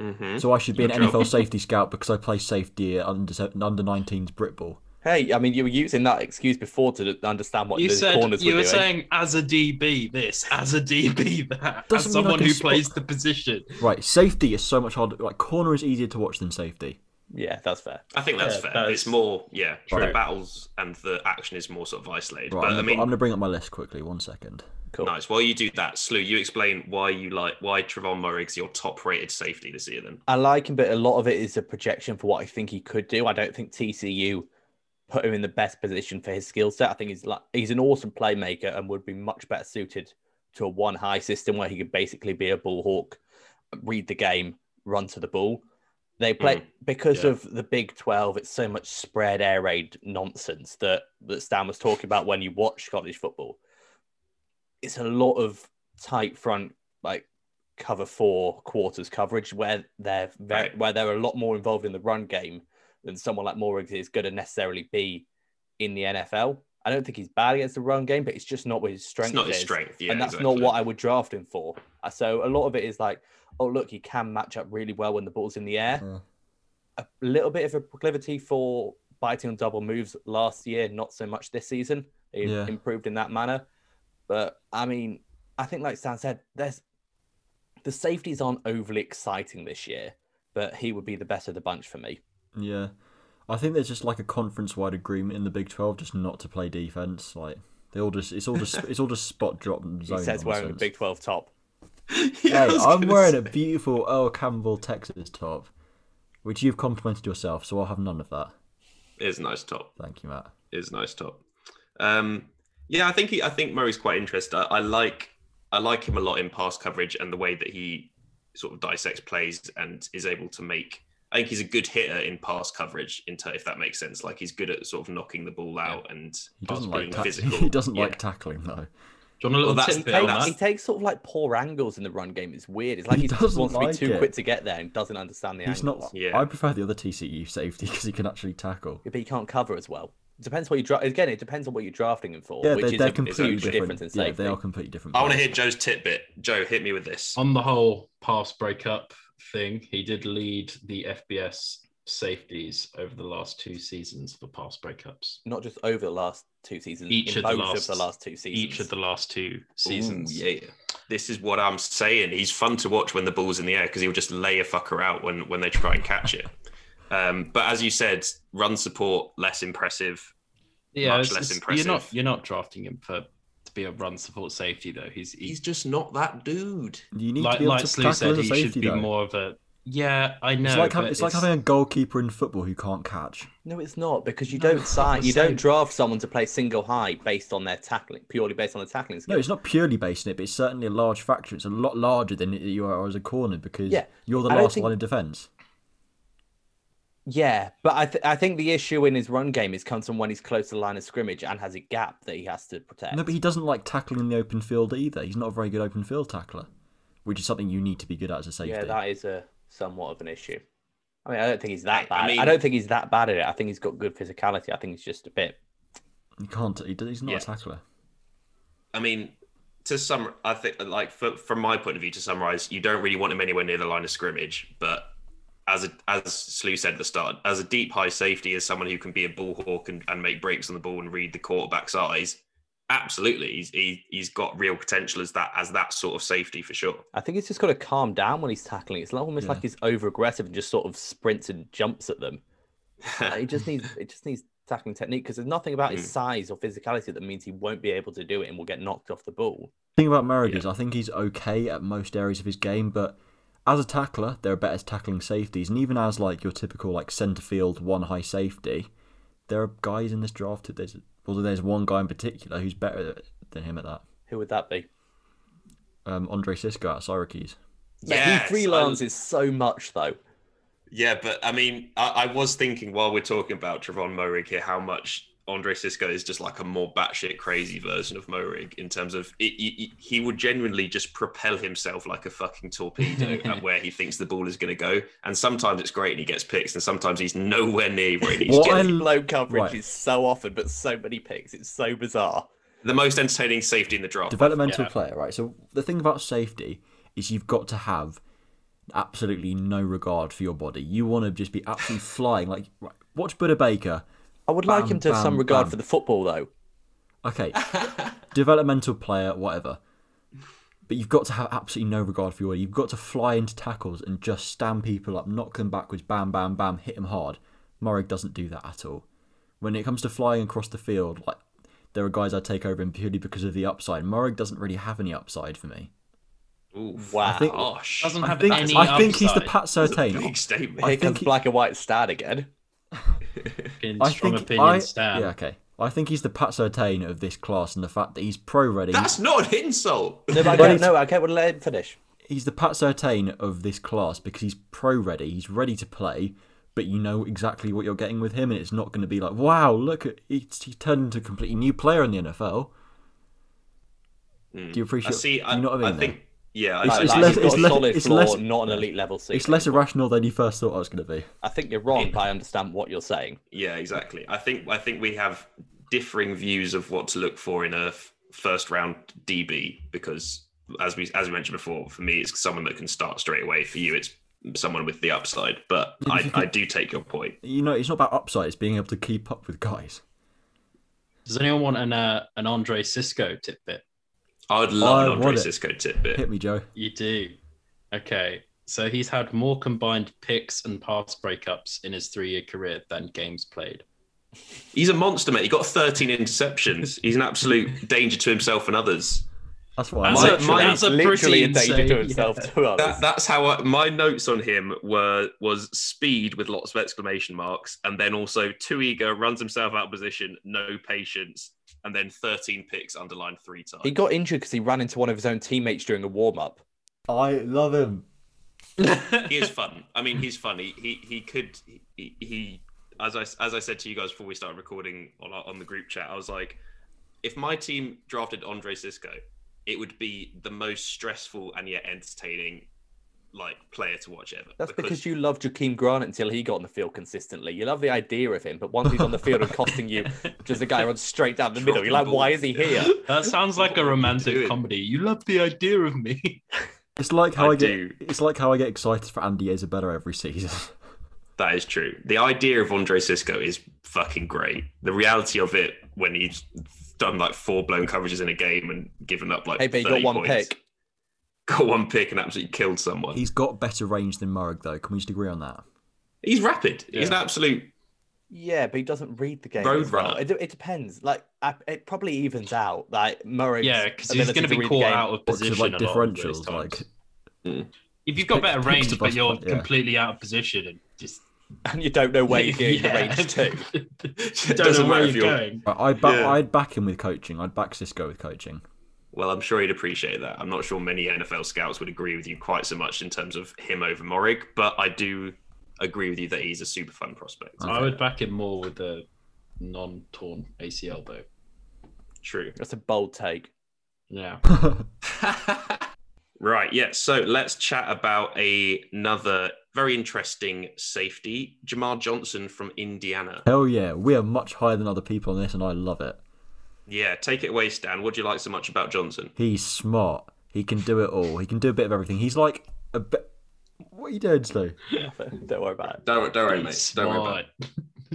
Mm-hmm. So I should be an Good job. NFL safety scout because I play safety at under under 19s Britball. Hey, I mean, you were using that excuse before to understand what You the said corners you were were doing. saying as a DB this, as a DB that, Doesn't as someone who spot- plays the position. Right, safety is so much harder. Like corner is easier to watch than safety. Yeah, that's fair. I think that's Yeah, fair. that It's more, yeah, true. the battles and the action is more sort of isolated. Right, but I'm, I gonna, mean, I'm gonna bring up my list quickly. One second. Cool. nice. While you do that, Slew, you explain why you like why Trevon Moehrig's your top rated safety this year then. I like him, but a lot of it is a projection for what I think he could do. I don't think TCU put him in the best position for his skill set. I think he's like he's an awesome playmaker and would be much better suited to a one high system where he could basically be a bull hawk, read the game, run to the ball. They play mm, because yeah. of the Big Twelve. It's so much spread air raid nonsense that that Stan was talking about when you watch college football. It's a lot of tight front like cover four quarters coverage where they're very, Right. where they're a lot more involved in the run game than someone like Morris is going to necessarily be in the NFL. I don't think he's bad against the run game, but it's just not what his strength It's not his is. strength, yeah. and that's exactly. not what I would draft him for. Uh, So a lot of it is like, oh look, he can match up really well when the ball's in the air. Uh. A little bit of a proclivity for biting on double moves last year, not so much this season. He Yeah. improved in that manner. But I mean, I think like Stan said, there's the safeties aren't overly exciting this year, but he would be the best of the bunch for me. Yeah, I think there's just like a conference-wide agreement in the Big Twelve just not to play defense. Like they all just it's all just it's all just spot drop and He zone. says wearing a. Big 12 top. Yeah, Hey, I'm wearing say. a beautiful Earl Campbell Texas top, which you've complimented yourself, so I'll have none of that. It's a nice top. Thank you, Matt. It's a nice top. Um, yeah, I think he, I think Murray's quite interesting. I, I like I like him a lot in pass coverage and the way that he sort of dissects plays and is able to make. I think he's a good hitter in pass coverage, in ter- if that makes sense. Like he's good at sort of knocking the ball out and He doesn't like ta- physical. he doesn't Yeah. like tackling though. Do you want a little Well, that's- tidbit hey, on that's- He takes sort of like poor angles in the run game. It's weird. It's like He he, doesn't wants to be too it. quick to get there and doesn't understand the He's angles. not. Yeah. I prefer the other TCU safety because he can actually tackle. But he can't cover as well. It depends what you draft. Again, it depends on what you're drafting him for, Yeah, which they're, is they're a, is a completely huge different. difference in yeah, they are completely different. I want to hear Joe's tidbit. Joe, hit me with this. On the whole pass breakup thing, he did lead the FBS safeties over the last two seasons for pass breakups. Not just over the last two seasons, Each in of the last- of the last two seasons. Each of the last two seasons. Ooh, yeah. This is what I'm saying. He's fun to watch when the ball's in the air because he'll just lay a fucker out when, when they try and catch it. Um, but as you said, run support less impressive. Yeah, Much less it's- impressive. You're not you're not drafting him for to be a run support safety though. He's He's he's just not that dude. You need like to be able like to Slew tackle said, as a he safety should be though. more of a Yeah, I know. it's like but having, it's like having a goalkeeper in football who can't catch. No, it's not because you don't it's sign, you don't same. draft someone to play single high based on their tackling, purely based on the tackling No, it's not purely based on it, but it's certainly a large factor. It's a lot larger than you are as a corner because Yeah, you're the I last think- line of defence. Yeah, but I, th- I think the issue in his run game is comes from when he's close to the line of scrimmage and has a gap that he has to protect. No, but he doesn't like tackling in the open field either. He's not a very good open field tackler, which is something you need to be good at as a safety. yeah, that is a somewhat of an issue. I mean, I don't think he's that bad. I I, mean- don't think he's that bad at it. I think he's got good physicality. I think he's just a bit. He can't. He, he's not Yeah. a tackler. I mean, to sum, I think like for, from my point of view, to summarize, you don't really want him anywhere near the line of scrimmage. But as a, as Slew said at the start, as a deep high safety, as someone who can be a ball hawk and, and make breaks on the ball and read the quarterback's eyes, absolutely, he's he, he's got real potential as that as that sort of safety for sure. I think he's just got to calm down when he's tackling. It's almost Yeah. like he's over aggressive and just sort of sprints and jumps at them. Uh, he just needs it just needs tackling technique because there's nothing about his Mm. size or physicality that means he won't be able to do it and will get knocked off the ball. thing about Merrick Yeah. is I think he's okay at most areas of his game, but as a tackler, there are better tackling safeties, and even as like your typical like centre field one high safety, there are guys in this draft. that There's well, there's one guy in particular who's better than him at that. Who would that be? Um, Andre Cisco at Syracuse. But Yes, he I- freelances so much though. Yeah, but I mean, I, I was thinking while we're talking about Trevon Moehrig here, how much Andre Cisco is just like a more batshit crazy version of Moehrig in terms of it, he, he would genuinely just propel himself like a fucking torpedo at where he thinks the ball is going to go. And sometimes it's great and he gets picks, and sometimes he's nowhere near where he needs What to I get. l- Low coverage right. is so often, but so many picks. It's so bizarre. The most entertaining safety in the draft. Developmental Yeah. player, right? So the thing about safety is you've got to have absolutely no regard for your body. You want to just be absolutely flying. Like right, watch Budda Baker. I would like Bam, him to have some regard bam. for the football though. Okay, developmental player, whatever. But you've got to have absolutely no regard for your body. You've got to fly into tackles and just stand people up, knock them backwards, bam, bam, bam, hit them hard. Murray doesn't do that at all. When it comes to flying across the field, like there are guys I take over him purely because of the upside. Murray doesn't really have any upside for me. Oof. Wow. think- Gosh. Doesn't I have think any I think he's the upside. Pat That's a Sertain. big statement. I Here think comes he- black and white stat again. In I strong think opinion, I, Stan. yeah okay. I think he's the Pat Surtain of this class, and the fact that he's pro ready. That's not an insult. No, but I But don't it's- know. Okay, well, let him finish. he's the Pat Surtain of this class because he's pro ready. He's ready to play, but you know exactly what you're getting with him, and it's not going to be like, wow, look at he's, he turned into a completely new player in the NFL. Hmm. Do you appreciate? I see. do I, you know what I I mean? think. Yeah, It's- Like, it's like, less, it's less- solid it's floor, less- not an elite level it's less irrational than you first thought I was going to be. I think you're wrong, but I understand what you're saying. Yeah, exactly. I think I think we have differing views of what to look for in a f- first round DB because as we as we mentioned before, for me it's someone that can start straight away. For you, it's someone with the upside. But I, if I do take your point. You know, it's not about upside; it's being able to keep up with guys. Does anyone want an uh, an Andre Cisco tidbit? I'd love I an Andre want it. Cisco tidbit. Hit me, Joe. You do. Okay. So he's had more combined picks and pass breakups in his three year career than games played. He's a monster, mate. He got 13 interceptions. He's an absolute danger to himself and others. That's why. That's My- a, my- that's a Literally pretty a danger insane- to himself yeah. to others. That, that's how I, my notes on him were was speed with lots of exclamation marks, and then also too eager, runs himself out of position, no patience, and then 13 picks underlined three times. He got injured because he ran into one of his own teammates during a warm up. I love him. he is fun. I mean, he's funny. He he could he, he as I as I said to you guys before we started recording on our, on the group chat, I was like, if my team drafted Andre Cisco, it would be the most stressful and yet entertaining like player to watch ever. That's because, you loved Jakeem Grant until he got on the field consistently. You love the idea of him, but once he's on the field and costing you just a guy runs straight down the middle, you're like, why is he here? That sounds like a romantic comedy. You love the idea of me. It's like how I I, get. do. It's like how I get excited for Andy Isabella every season. That is true. The idea of Andre Cisco is fucking great. The reality of it, when he's done like four blown coverages in a game and given up like Hey, but he got one points, pick. got one pick and absolutely killed someone. He's got better range than Murray, though. Can we just agree on that? He's rapid. He's an absolute. Yeah, but he doesn't read the game. Road as well. runner. It, it depends. Like, I, it probably evens out. Like Murray. yeah, because he's going to be caught out of position. like a lot of differentials? times. Like, If you've got Pick- better picks range, the but you're point, yeah. completely out of position and just And you don't know where you're getting the Yeah. range to. you don't doesn't know where you're you're- going. I- I'd back, Yeah. I'd back him with coaching. I'd back Cisco with coaching. Well, I'm sure he'd appreciate that. I'm not sure many NFL scouts would agree with you quite so much in terms of him over Moehrig, but I do agree with you that he's a super fun prospect. Okay. I would back him more with the non-torn ACL though. True. That's a bold take. Yeah. Right, yeah. So let's chat about a, another very interesting safety, Jamar Johnson from Indiana. Hell yeah, we are much higher than other people on this, and I love it. Yeah, take it away, Stan. What do you like so much about Johnson? He's smart. He can do it all. He can do a bit of everything. He's like a bit. What are you doing, Stu? Don't worry about it. Don't, don't worry, He's mate. Don't worry about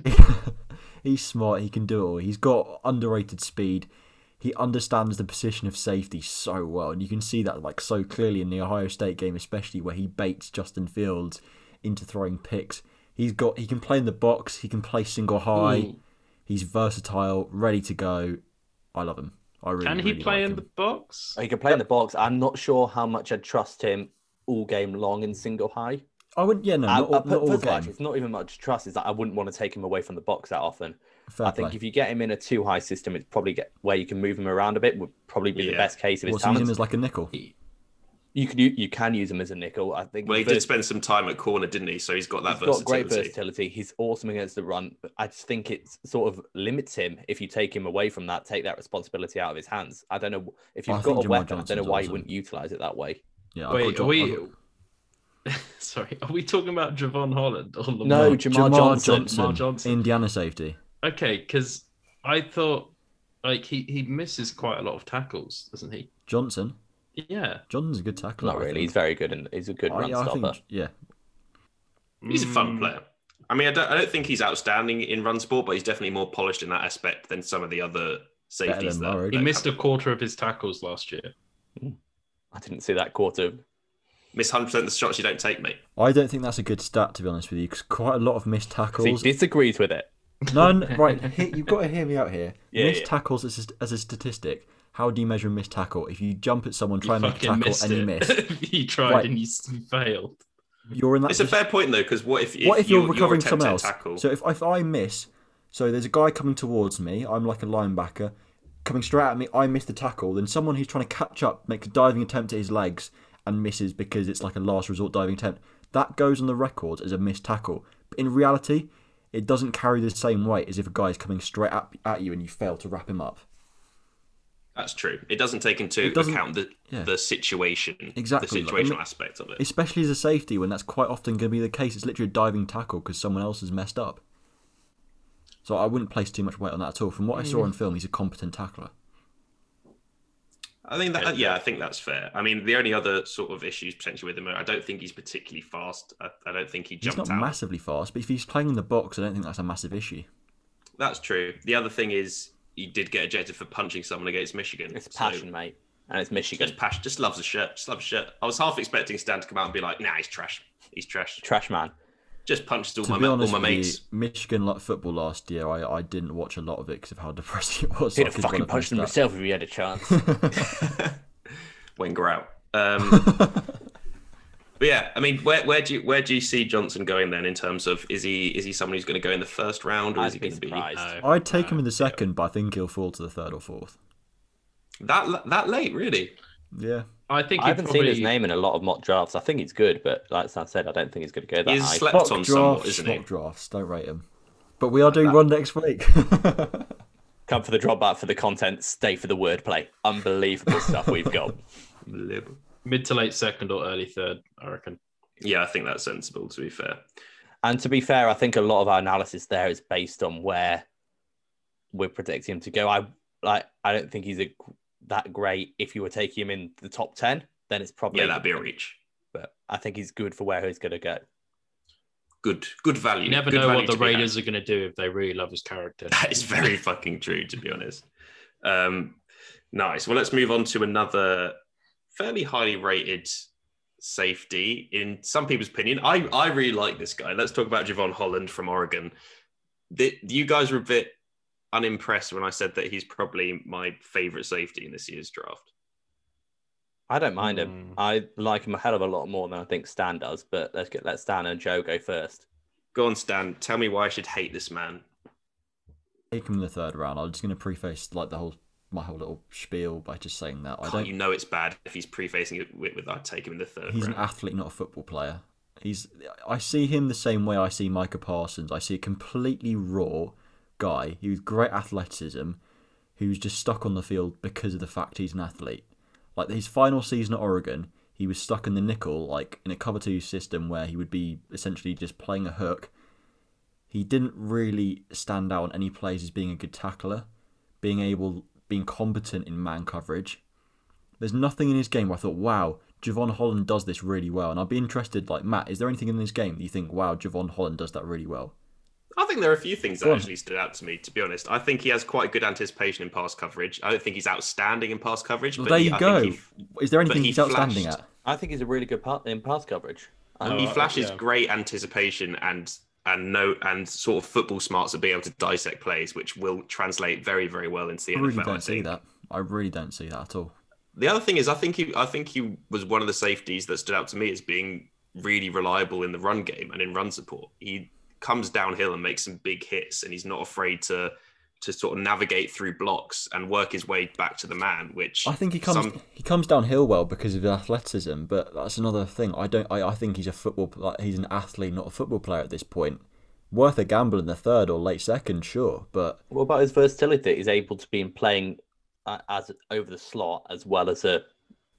it. He's smart. He can do it all. He's got underrated speed. He understands the position of safety so well, and you can see that like so clearly in the Ohio State game, especially where he baits Justin Fields into throwing picks. He's got. He can play in the box. He can play single high. Ooh. He's versatile, ready to go. I love him. I really. Can he really play like in him. the box? He can play in the box. I'm not sure how much I'd trust him all game long in single high. I wouldn't. Yeah, no, I, not, all- I not all first all, game. actually, it's not even much trust. Is that I wouldn't want to take him away from the box that often. Fair I think if you get him in a two high system, it's probably get where you can move him around a bit. Would probably be the best case of his What's using him as like a nickel? You can you, you can use him as a nickel. I think. Well, he vers- did spend some time at corner, didn't he? So he's got that He's got great versatility. versatility. He's awesome against the run, but I just think it sort of limits him if you take him away from that, take that responsibility out of his hands. I don't know if you've think got a Jamar weapon. I don't know why you wouldn't utilize it that way. Yeah. Wait, got are John- we? Sorry, are we talking about Jevon Holland or Lamar? No, got- Jamar Johnson. Jamar Johnson. Indiana safety. Okay, because I thought like he he misses quite a lot of tackles, doesn't he? Johnson. Yeah. Johnson's a good tackler. Not I really. think. He's very good and he's a good I- run yeah, I stopper. think, yeah. He's a fun Mm, player. I mean, I don't, I don't think he's outstanding in run sport, but he's definitely more polished in that aspect than some of the other safeties. than That, Murray. He that missed a quarter of his tackles last year. I didn't see that quarter. miss hundred percent of the shots you don't take, mate. I don't think that's a good stat to be honest with you, because quite a lot of missed tackles. He tackles. disagrees with it. None. Right, he- you've got to hear me out here. Yeah, missed yeah. tackles as a, as a statistic. How do you measure a missed tackle? If you jump at someone, try and make a tackle, and you miss, you tried Right. and you failed. you're in that. It's a fair point though, because what if, if, what if you're you- recovering your someone else? Tackle, So if, if I miss, so there's a guy coming towards me, I'm like a linebacker, coming straight at me, I miss the tackle, then someone who's trying to catch up makes a diving attempt at his legs and misses because it's like a last resort diving attempt. That goes on the records as a missed tackle. But in reality, it doesn't carry the same weight as if a guy is coming straight at, at you and you fail to wrap him up. That's true. It doesn't take into doesn't- account the yeah. the situation, Exactly, the like, I situational mean- aspect of it. Especially as a safety when that's quite often going to be the case. It's literally a diving tackle because someone else has messed up. So I wouldn't place too much weight on that at all. From what I saw mm. on film, he's a competent tackler. I think that, Yeah. yeah, I think that's fair. I mean, the only other sort of issues potentially with him, I don't think he's particularly fast. I, I don't think he jumped. He's not out. massively fast, but if he's playing in the box, I don't think that's a massive issue. That's true. The other thing is he did get ejected for punching someone against Michigan. It's So, passion, mate, and it's Michigan. just passion. Just loves a shirt. Just loves a shirt. I was half expecting Stan to come out and be like, "Nah, he's trash. He's trash. Trash man. Just punched all To my be ma- all honest my mates." you, Michigan like football last year, I, I didn't watch a lot of it because of how depressing it was. He'd I have could fucking well punched them missed himself if he had a chance. Wenger out. Um, but yeah, I mean, where, where do you where do you see Johnson going then in terms of is he is he someone who's going to go in the first round or is I'd he going to be surprised. No. I'd take him in the uh, second, but I think he'll fall to the third or fourth. that that late? Really? Yeah, I think I haven't probably, seen his name in a lot of mock drafts. I think he's good, but like I said, I don't think he's going to go that He's high. slept mock on somewhat, drafts, isn't he? mock drafts. Don't rate him. But we are doing that. one next week. Come for the drop back for the content, stay for the wordplay. Unbelievable stuff we've got. Lib. Mid to late second or early third, I reckon. Yeah, I think that's sensible. To be fair, And to be fair, I think a lot of our analysis there is based on where we're predicting him to go. I like. I don't think he's a, that great. If you were taking him in the top ten, then it's probably yeah, that'd be a reach. But I think he's good for where he's going to go. Good, good value. You never good know what the to be had. Raiders are going to do if they really love his character. That is very fucking true, to be honest. Um, nice. Well, let's move on to another fairly highly rated safety in some people's opinion. I, I really like this guy. Let's talk about Jevon Holland from Oregon. The, you guys were a bit unimpressed when I said that he's probably my favorite safety in this year's draft. I don't mind him. Mm. I like him a hell of a lot more than I think Stan does. But let's get let Stan and Joe go first. Go on, Stan. Tell me why I should hate this man. Take him in the third round. I'm just going to preface like the whole my whole little spiel by just saying that I Oh, don't. you know it's bad if he's prefacing it with, with I'd take him in the third He's an athlete, not a football player. He's. I see him the same way I see Micah Parsons. I see a completely raw guy who's great athleticism, who's just stuck on the field because of the fact he's an athlete. Like his final season at Oregon, he was stuck in the nickel, like in a cover two system where he would be essentially just playing a hook. He didn't really stand out on any plays as being a good tackler, being able, being competent in man coverage. There's nothing in his game where I thought, wow, Jevon Holland does this really well. And I'd be interested, like, Matt, is there anything in this game that you think, wow, Jevon Holland does that really well? I think there are a few things that actually stood out to me, to be honest. I think he has quite good anticipation in pass coverage. I don't think he's outstanding in pass coverage. Well, but there you I go. he- Is there anything he he's outstanding flashed. at? I think he's a really good part in pass coverage. Oh, he flashes yeah. great anticipation and and no and sort of football smarts of being able to dissect plays, which will translate very very well into the I NFL. really I don't see that. I really don't see that at all. The other thing is, I think he, I think he was one of the safeties that stood out to me as being really reliable in the run game and in run support. He comes downhill and makes some big hits, and he's not afraid to to sort of navigate through blocks and work his way back to the man. Which I think he comes some- he comes downhill well because of his athleticism, but that's another thing. I don't. I, I think he's a football. Like, he's an athlete, not a football player at this point. Worth a gamble in the third or late second, sure, but What about his versatility? He's able to be in playing uh, as over the slot as well as a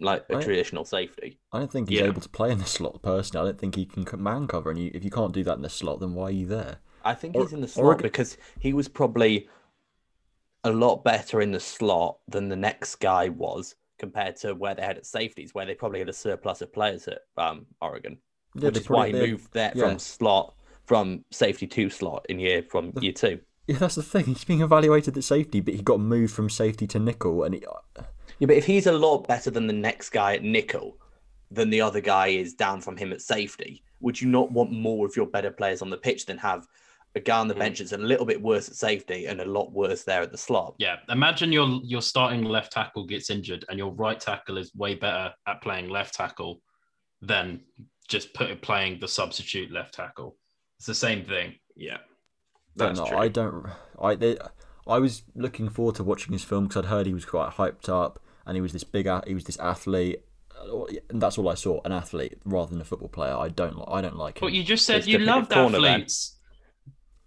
like a traditional safety. I don't think he's Yeah. able to play in the slot personally. I don't think he can man cover, and you, if you can't do that in the slot, then why are you there? I think Or- he's in the slot Oregon- because he was probably a lot better in the slot than the next guy was compared to where they had at safeties, where they probably had a surplus of players at um, Oregon, Yeah, which is why he moved there yeah. from slot from safety to slot in year from year two. Yeah, that's the thing. He's being evaluated at safety, but he got moved from safety to nickel, and he, Yeah, but if he's a lot better than the next guy at nickel, than the other guy is down from him at safety, would you not want more of your better players on the pitch than have a guy on the Mm. bench that's a little bit worse at safety and a lot worse there at the slot? Yeah, imagine your your starting left tackle gets injured and your right tackle is way better at playing left tackle than just put, playing the substitute left tackle. It's the same thing. yeah, don't that's true. I don't. I they, I was looking forward to watching his film because I'd heard he was quite hyped up, and he was this big. He was this athlete, uh, and that's all I saw. An athlete rather than a football player. I don't. li- I don't like him. But you just said It's you different loved at then. athletes.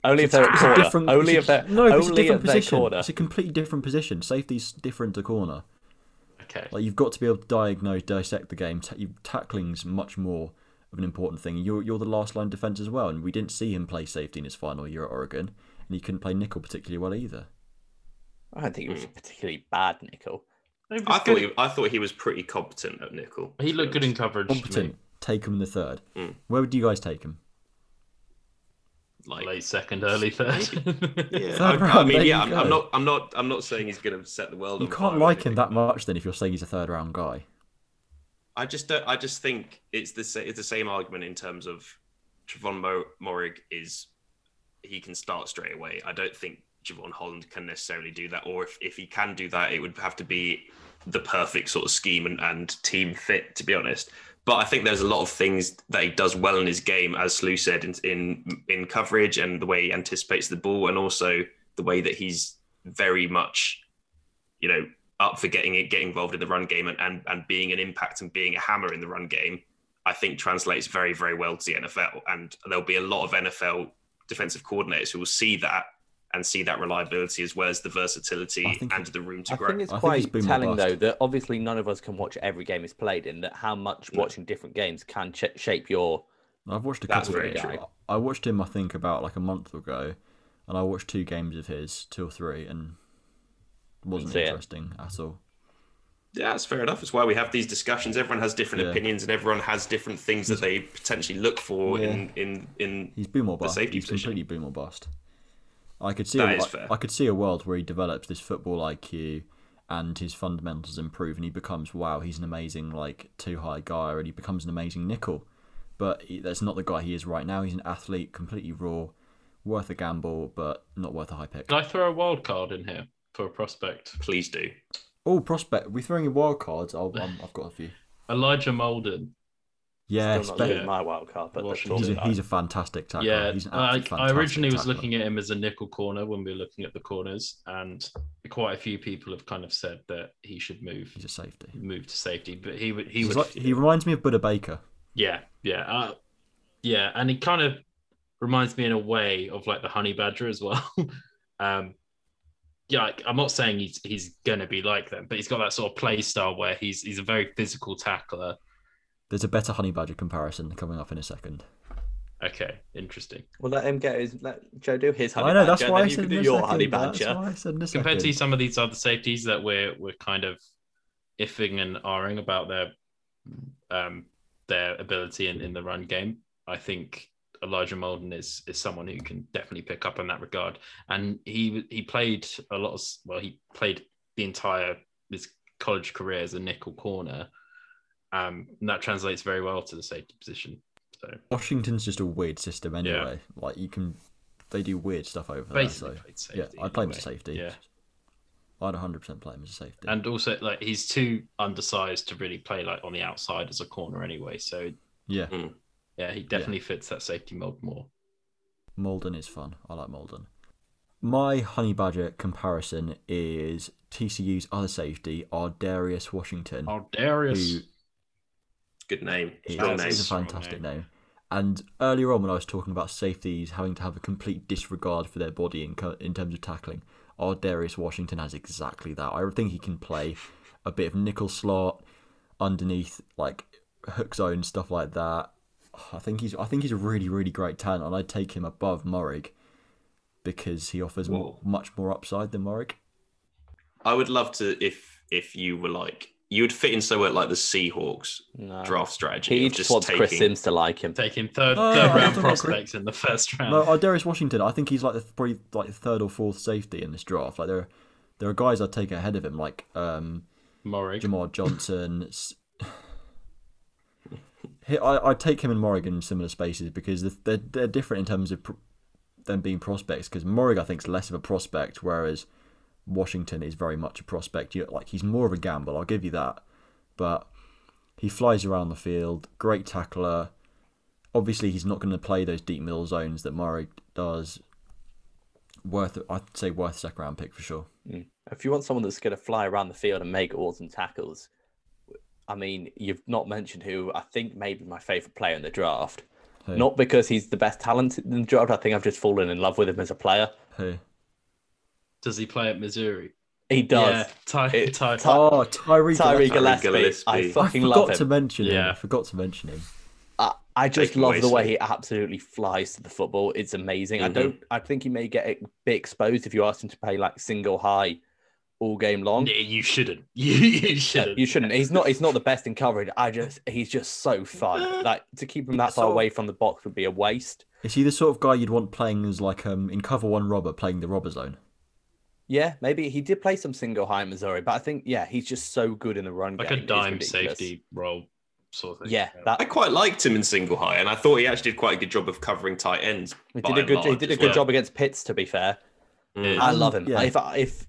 Only if they're at a corner. different. Only it's if they're no, it's a different position. corner. It's a completely different position. Safety's different to corner. Okay. Like you've got to be able to diagnose, dissect the game. Ta- tackling's much more of an important thing. You're you're the last line defense as well, and we didn't see him play safety in his final year at Oregon, and he couldn't play nickel particularly well either. I don't think he was a particularly bad nickel. I thought he, I thought he was pretty competent at nickel. he looked good in coverage. Competent. Take him in the third. Mm. Where would you guys take him? Like Late second, early third. Yeah, Third I, I mean, yeah, I'm, I'm not, I'm not, I'm not saying he's going to set the world. You on can't fire like him that much then if you're saying he's a third round guy. I just don't. I just think it's the sa- it's the same argument in terms of Trevon Mo- Moehrig is he can start straight away. I don't think Jevon Holland can necessarily do that, or if, if he can do that, it would have to be the perfect sort of scheme and, and team fit. To be honest, but I think there's a lot of things that he does well in his game, as Slew said, in in, in coverage and the way he anticipates the ball, and also the way that he's very much, you know, up for getting it, getting involved in the run game and, and, and being an impact and being a hammer in the run game, I think translates very, very well to the NFL. And there'll be a lot of NFL defensive coordinators who will see that and see that reliability as well as the versatility think- and the room to I grow. think it's I think he's quite been more telling though that obviously none of us can watch every game he's played in. That how much No. watching different games can ch- shape your. I've watched a That's couple very of true. I watched him I think about like a month ago and I watched two games of his, two or three, and wasn't see it. interesting at all. Yeah, that's fair enough. It's why we have these discussions. Everyone has different Yeah. opinions and everyone has different things that they potentially look for Yeah. in, in, in He's boom or The bust. safety He's position. completely boom or bust. I could see. That a, is fair. I could see a world where he develops this football IQ, and his fundamentals improve, and he becomes wow. He's an amazing like two high guy, and he becomes an amazing nickel. But he, that's not the guy he is right now. He's an athlete, completely raw, worth a gamble, but not worth a high pick. Can I throw a wild card in here for a prospect? please do. Oh, prospect. We're throwing in wild cards. I'll, um, I've got a few. Elijah Molden. Yeah, Still not spe- doing my wild card, but he's, a, he's a fantastic tackler. Yeah, he's an I, absolute I originally was fantastic looking at him as a nickel corner when we were looking at the corners, and quite a few people have kind of said that he should move He's a safety. move to safety. But he would he He's would like, he reminds me of Budda Baker. yeah yeah uh, yeah, and he kind of reminds me in a way of like the honey badger as well. um, yeah, like, I'm not saying he's he's gonna be like them, but he's got that sort of play style where he's he's a very physical tackler. There's a better honey badger comparison coming up in a second. Okay, interesting. Well, let him get his. Let Joe do his honey badger. I know badger. that's why I you said can do your second. honey That's badger. why I said in a compared to some of these other safeties that we're we're kind of iffing and ahhing about their um their ability in, in the run game. I think Elijah Molden is is someone who can definitely pick up in that regard. And he he played a lot of well, he played the entire his college career as a nickel corner. Um, and that translates very well to the safety position. So Washington's just a weird system anyway. Like you can, they do weird stuff over there. So safety. yeah, I'd play him as a safety. Yeah. I'd 100 percent play him as a safety. And also like he's too undersized to really play like on the outside as a corner anyway. So yeah, Yeah, he definitely fits that safety mold more. Molden is fun. I like Molden. My honey badger comparison is TCU's other safety, Ar'Darius Washington. Darius. who Good name. is, Strong is name. a fantastic name. name. And earlier on, when I was talking about safeties having to have a complete disregard for their body in, co- in terms of tackling, Ar'Darius Washington has exactly that. I think he can play a bit of nickel slot underneath, like hook zone stuff like that. I think he's I think he's a really really great talent, and I'd take him above Moehrig because he offers m- much more upside than Moehrig. I would love to if if you were like you would fit in so well like the Seahawks No. draft strategy. He of just just wants taking, Chris Simms to like him. Taking third, No, third I round don't agree. prospects in the first round. No, Ar'Darius Washington. I think he's like the probably like the third or fourth safety in this draft. Like there, are, there are guys I'd take ahead of him, like um, Moehrig. Jamar Johnson. I I'd take him and Moehrig in similar spaces because they're they're different in terms of pr- them being prospects. Because Moehrig I think is less of a prospect, whereas Washington is very much a prospect. You like he's more of a gamble. I'll give you that, but he flies around the field. Great tackler. Obviously, he's not going to play those deep middle zones that Moehrig does. Worth, I'd say worth second round pick for sure. Hmm. If you want someone that's going to fly around the field and make awesome tackles, I mean, you've not mentioned who I think may be my favorite player in the draft. Who? Not because he's the best talent in the draft. I think I've just fallen in love with him as a player. Who? Does he play at Missouri? He does. Yeah, Ty, It- Ty, Ty- Oh, Tyree. Tyree Gillespie. Gillespie. I Gillespie. I fucking forgot love him. to mention him. Yeah. I forgot to mention him. I, I just Take love the way he absolutely flies to the football. It's amazing. I Mhm. don't. I think he may get a bit exposed if you ask him to play like single high all game long. Yeah, you shouldn't. You, you shouldn't. you shouldn't. He's not. He's not the best in coverage. I just. He's just so fun. Like to keep him that far away from the box would be a waste. Is he the sort of guy you'd want playing as like um in cover one robber playing the robber zone? Yeah, maybe he did play some single high in Missouri, but I think yeah, he's just so good in the run like game. a dime safety role sort of thing. Yeah, I quite liked him in single high, and I thought he actually did quite a good job of covering tight ends. he did a and good. He did a good well. job against Pitts. To be fair, Mm. I love him. yeah. If if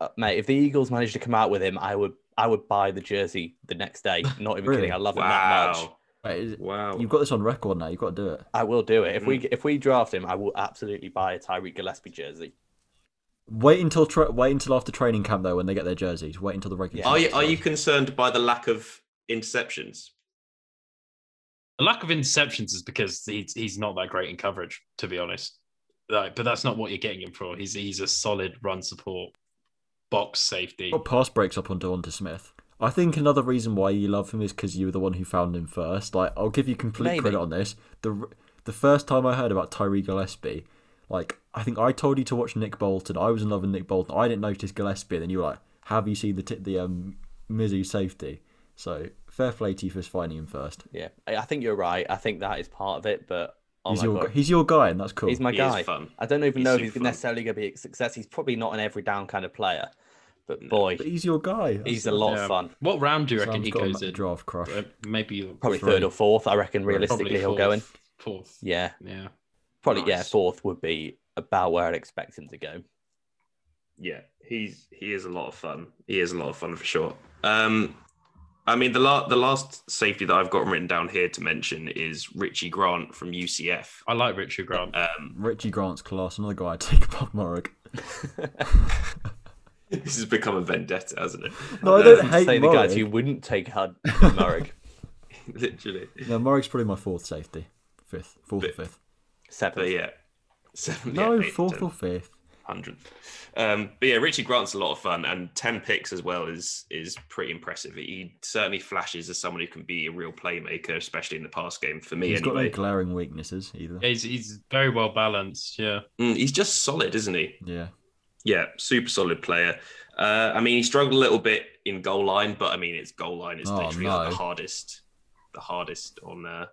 uh, mate, if the Eagles managed to come out with him, I would I would buy the jersey the next day. Not even Really? kidding. I love him that much. Wow! Wait, is it- Wow! You've got this on record now. You've got to do it. I will do it if we Mm. if we draft him. I will absolutely buy a Tyree Gillespie jersey. Wait until tra- wait until after training camp though when they get their jerseys. Wait until the regular. Yeah. Are you season are you concerned by the lack of interceptions? The lack of interceptions is because he's he's not that great in coverage, to be honest. Like, but that's not what you're getting him for. He's he's a solid run support box safety. Got pass breaks up onto onto Smith. I think another reason why you love him is because you were the one who found him first. Like, I'll give you complete Maybe. credit on this. the The first time I heard about Tyree Gillespie, like, I think I told you to watch Nick Bolton. I was in love with Nick Bolton. I didn't notice Gillespie, and then you were like, "Have you seen the t- the um Mizzou safety?" So fair play to you for finding him first. Yeah, I I think you're right. I think that is part of it, but oh he's my your god, he's your guy, and that's cool. he's my He guy. is fun. I don't even He's know if he's fun. necessarily going to be a success. He's probably not an every down kind of player, but boy, but he's your guy. he's a lot Yeah. of fun. What round do you reckon Sam's he goes ma- in? draft crush. Uh, maybe Probably Three. third or fourth. I reckon probably realistically he'll fourth, go in. Fourth. Yeah, Yeah. probably yeah. Fourth would be about where I'd expect him to go. yeah, he's he is a lot of fun. He is a lot of fun for sure. Um, I mean, the last the last safety that I've got written down here to mention is Richie Grant from UCF. I like Richie Grant. Um, Richie Grant's class. Another guy I'd take above Moehrig. this has become a vendetta, hasn't it? No, I don't hate say the guys Moehrig. you wouldn't take Hud Murray. Literally. No, Moehrig's probably my fourth safety. Fifth. Fourth or But- fifth. But Seven. yeah, seven, No, yeah, eight, fourth ten. or fifth. hundredth. Um, but yeah, Richie Grant's a lot of fun, and ten picks as well is is pretty impressive. He certainly flashes as someone who can be a real playmaker, especially in the pass game. For me, He's got no glaring weaknesses either. He's he's very well balanced. Yeah. Mm, he's just solid, isn't he? Yeah. Yeah, super solid player. Uh, I mean, he struggled a little bit in goal line, but I mean, it's goal line is Oh, literally like the hardest, the hardest on, uh,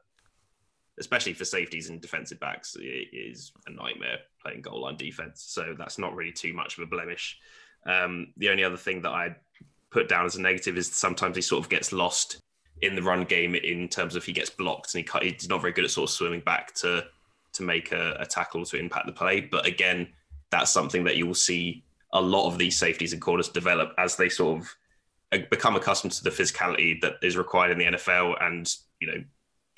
especially for safeties and defensive backs. It is a nightmare playing goal line defense. So that's not really too much of a blemish. Um, the only other thing that I put down as a negative is sometimes he sort of gets lost in the run game in terms of he gets blocked and he he's not very good at sort of swimming back to to make a, a tackle to impact the play. But again, that's something that you will see a lot of these safeties and corners develop as they sort of uh, become accustomed to the physicality that is required in the NFL and you know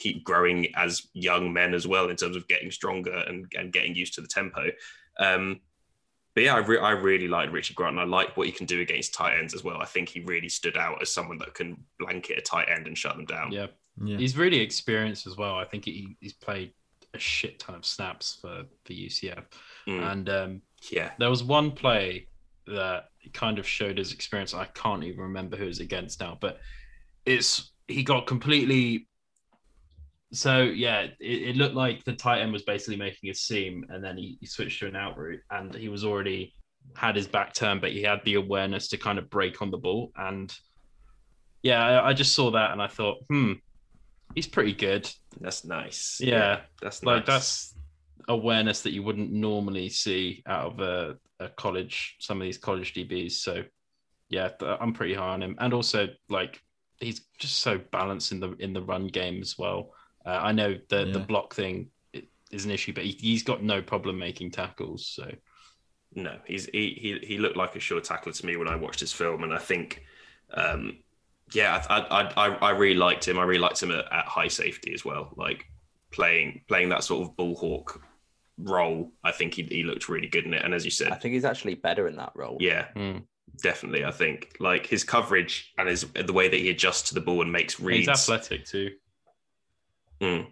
keep growing as young men as well in terms of getting stronger and, and getting used to the tempo. Um, but yeah, I, re- I really like Richie Grant and I like what he can do against tight ends as well. I think he really stood out as someone that can blanket a tight end and shut them down. Yeah. Yeah. He's really experienced as well. I think he, he's played a shit ton of snaps for for UCF, Mm, and um, yeah. there was one play that kind of showed his experience. I can't even remember who it was against now, but it's he got completely. So yeah, it, it looked like the tight end was basically making a seam, and then he, he switched to an out route, and he was already had his back turned, but he had the awareness to kind of break on the ball, and yeah, I, I just saw that, and I thought, hmm, he's pretty good. That's nice. Yeah, That's like nice. that's awareness that you wouldn't normally see out of a, a college some of these college dbs so yeah i'm pretty high on him and also like he's just so balanced in the in the run game as well uh, i know the the block thing is an issue but he, he's got no problem making tackles so No, he's he, he he looked like a sure tackler to me when I watched his film, and I think, um, yeah, I I, I I really liked him. I really liked him at, at high safety as well, like playing playing that sort of bull hawk role. I think he, he looked really good in it, and as you said, I think he's actually better in that role. yeah, hmm. definitely. I think like his coverage and his the way that he adjusts to the ball and makes reads. he's athletic too Mm.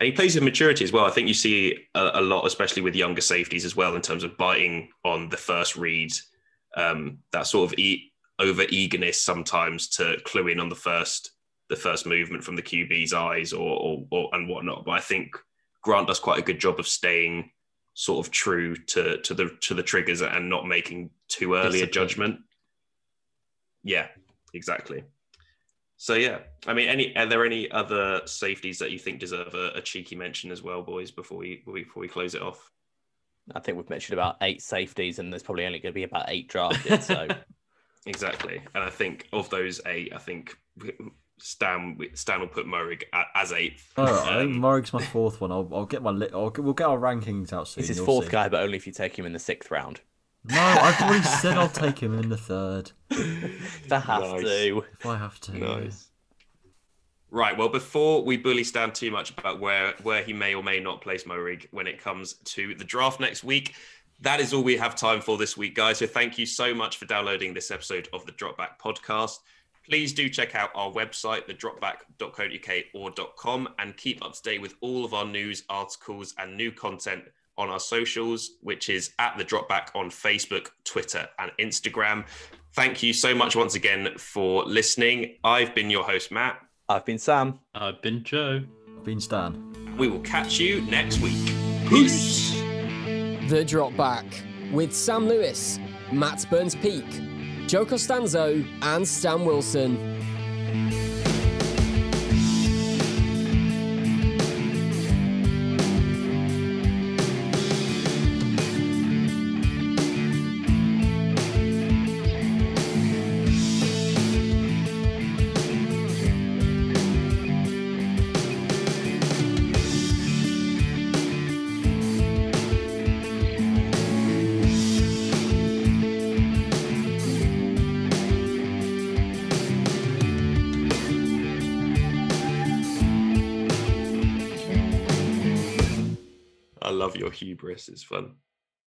And he plays with maturity as well. I think you see a, a lot, especially with younger safeties as well, in terms of biting on the first read. Um, that sort of e- over eagerness sometimes to clue in on the first the first movement from the QB's eyes or, or, or and whatnot. But I think Grant does quite a good job of staying sort of true to to the to the triggers and not making too early a judgment. Yeah, exactly. So yeah, I mean, any are there any other safeties that you think deserve a, a cheeky mention as well, boys? Before we before we close it off. I think we've mentioned about eight safeties, and there's probably only going to be about eight drafted. So Exactly, and I think of those eight, I think Stan Stan will put Murray as eighth. All right, I think Um, Moehrig's my fourth one. I'll, I'll get my li- I'll, we'll get our rankings out soon. he's his fourth see. guy, but only if you take him in the sixth round. No, I've already said I'll take him in the third If I have Nice. to. if I have to. Nice. Right. Well, before we bully Stan too much about where where he may or may not place Moehrig when it comes to the draft next week, that is all we have time for this week, guys. So thank you so much for downloading this episode of the Dropback Podcast. Please do check out our website, thedropback.co.uk or .com, and keep up to date with all of our news, articles, and new content on our socials, which is at the Dropback on Facebook, Twitter, and Instagram. Thank you so much once again for listening. I've been your host, Matt. I've been Sam. i've been joe I've Been Stan. We will catch you next week. Peace. The Drop Back with Sam Lewis, Matt Burns Peak, Joe Costanzo, and Stan Wilson. Hubris. is fun.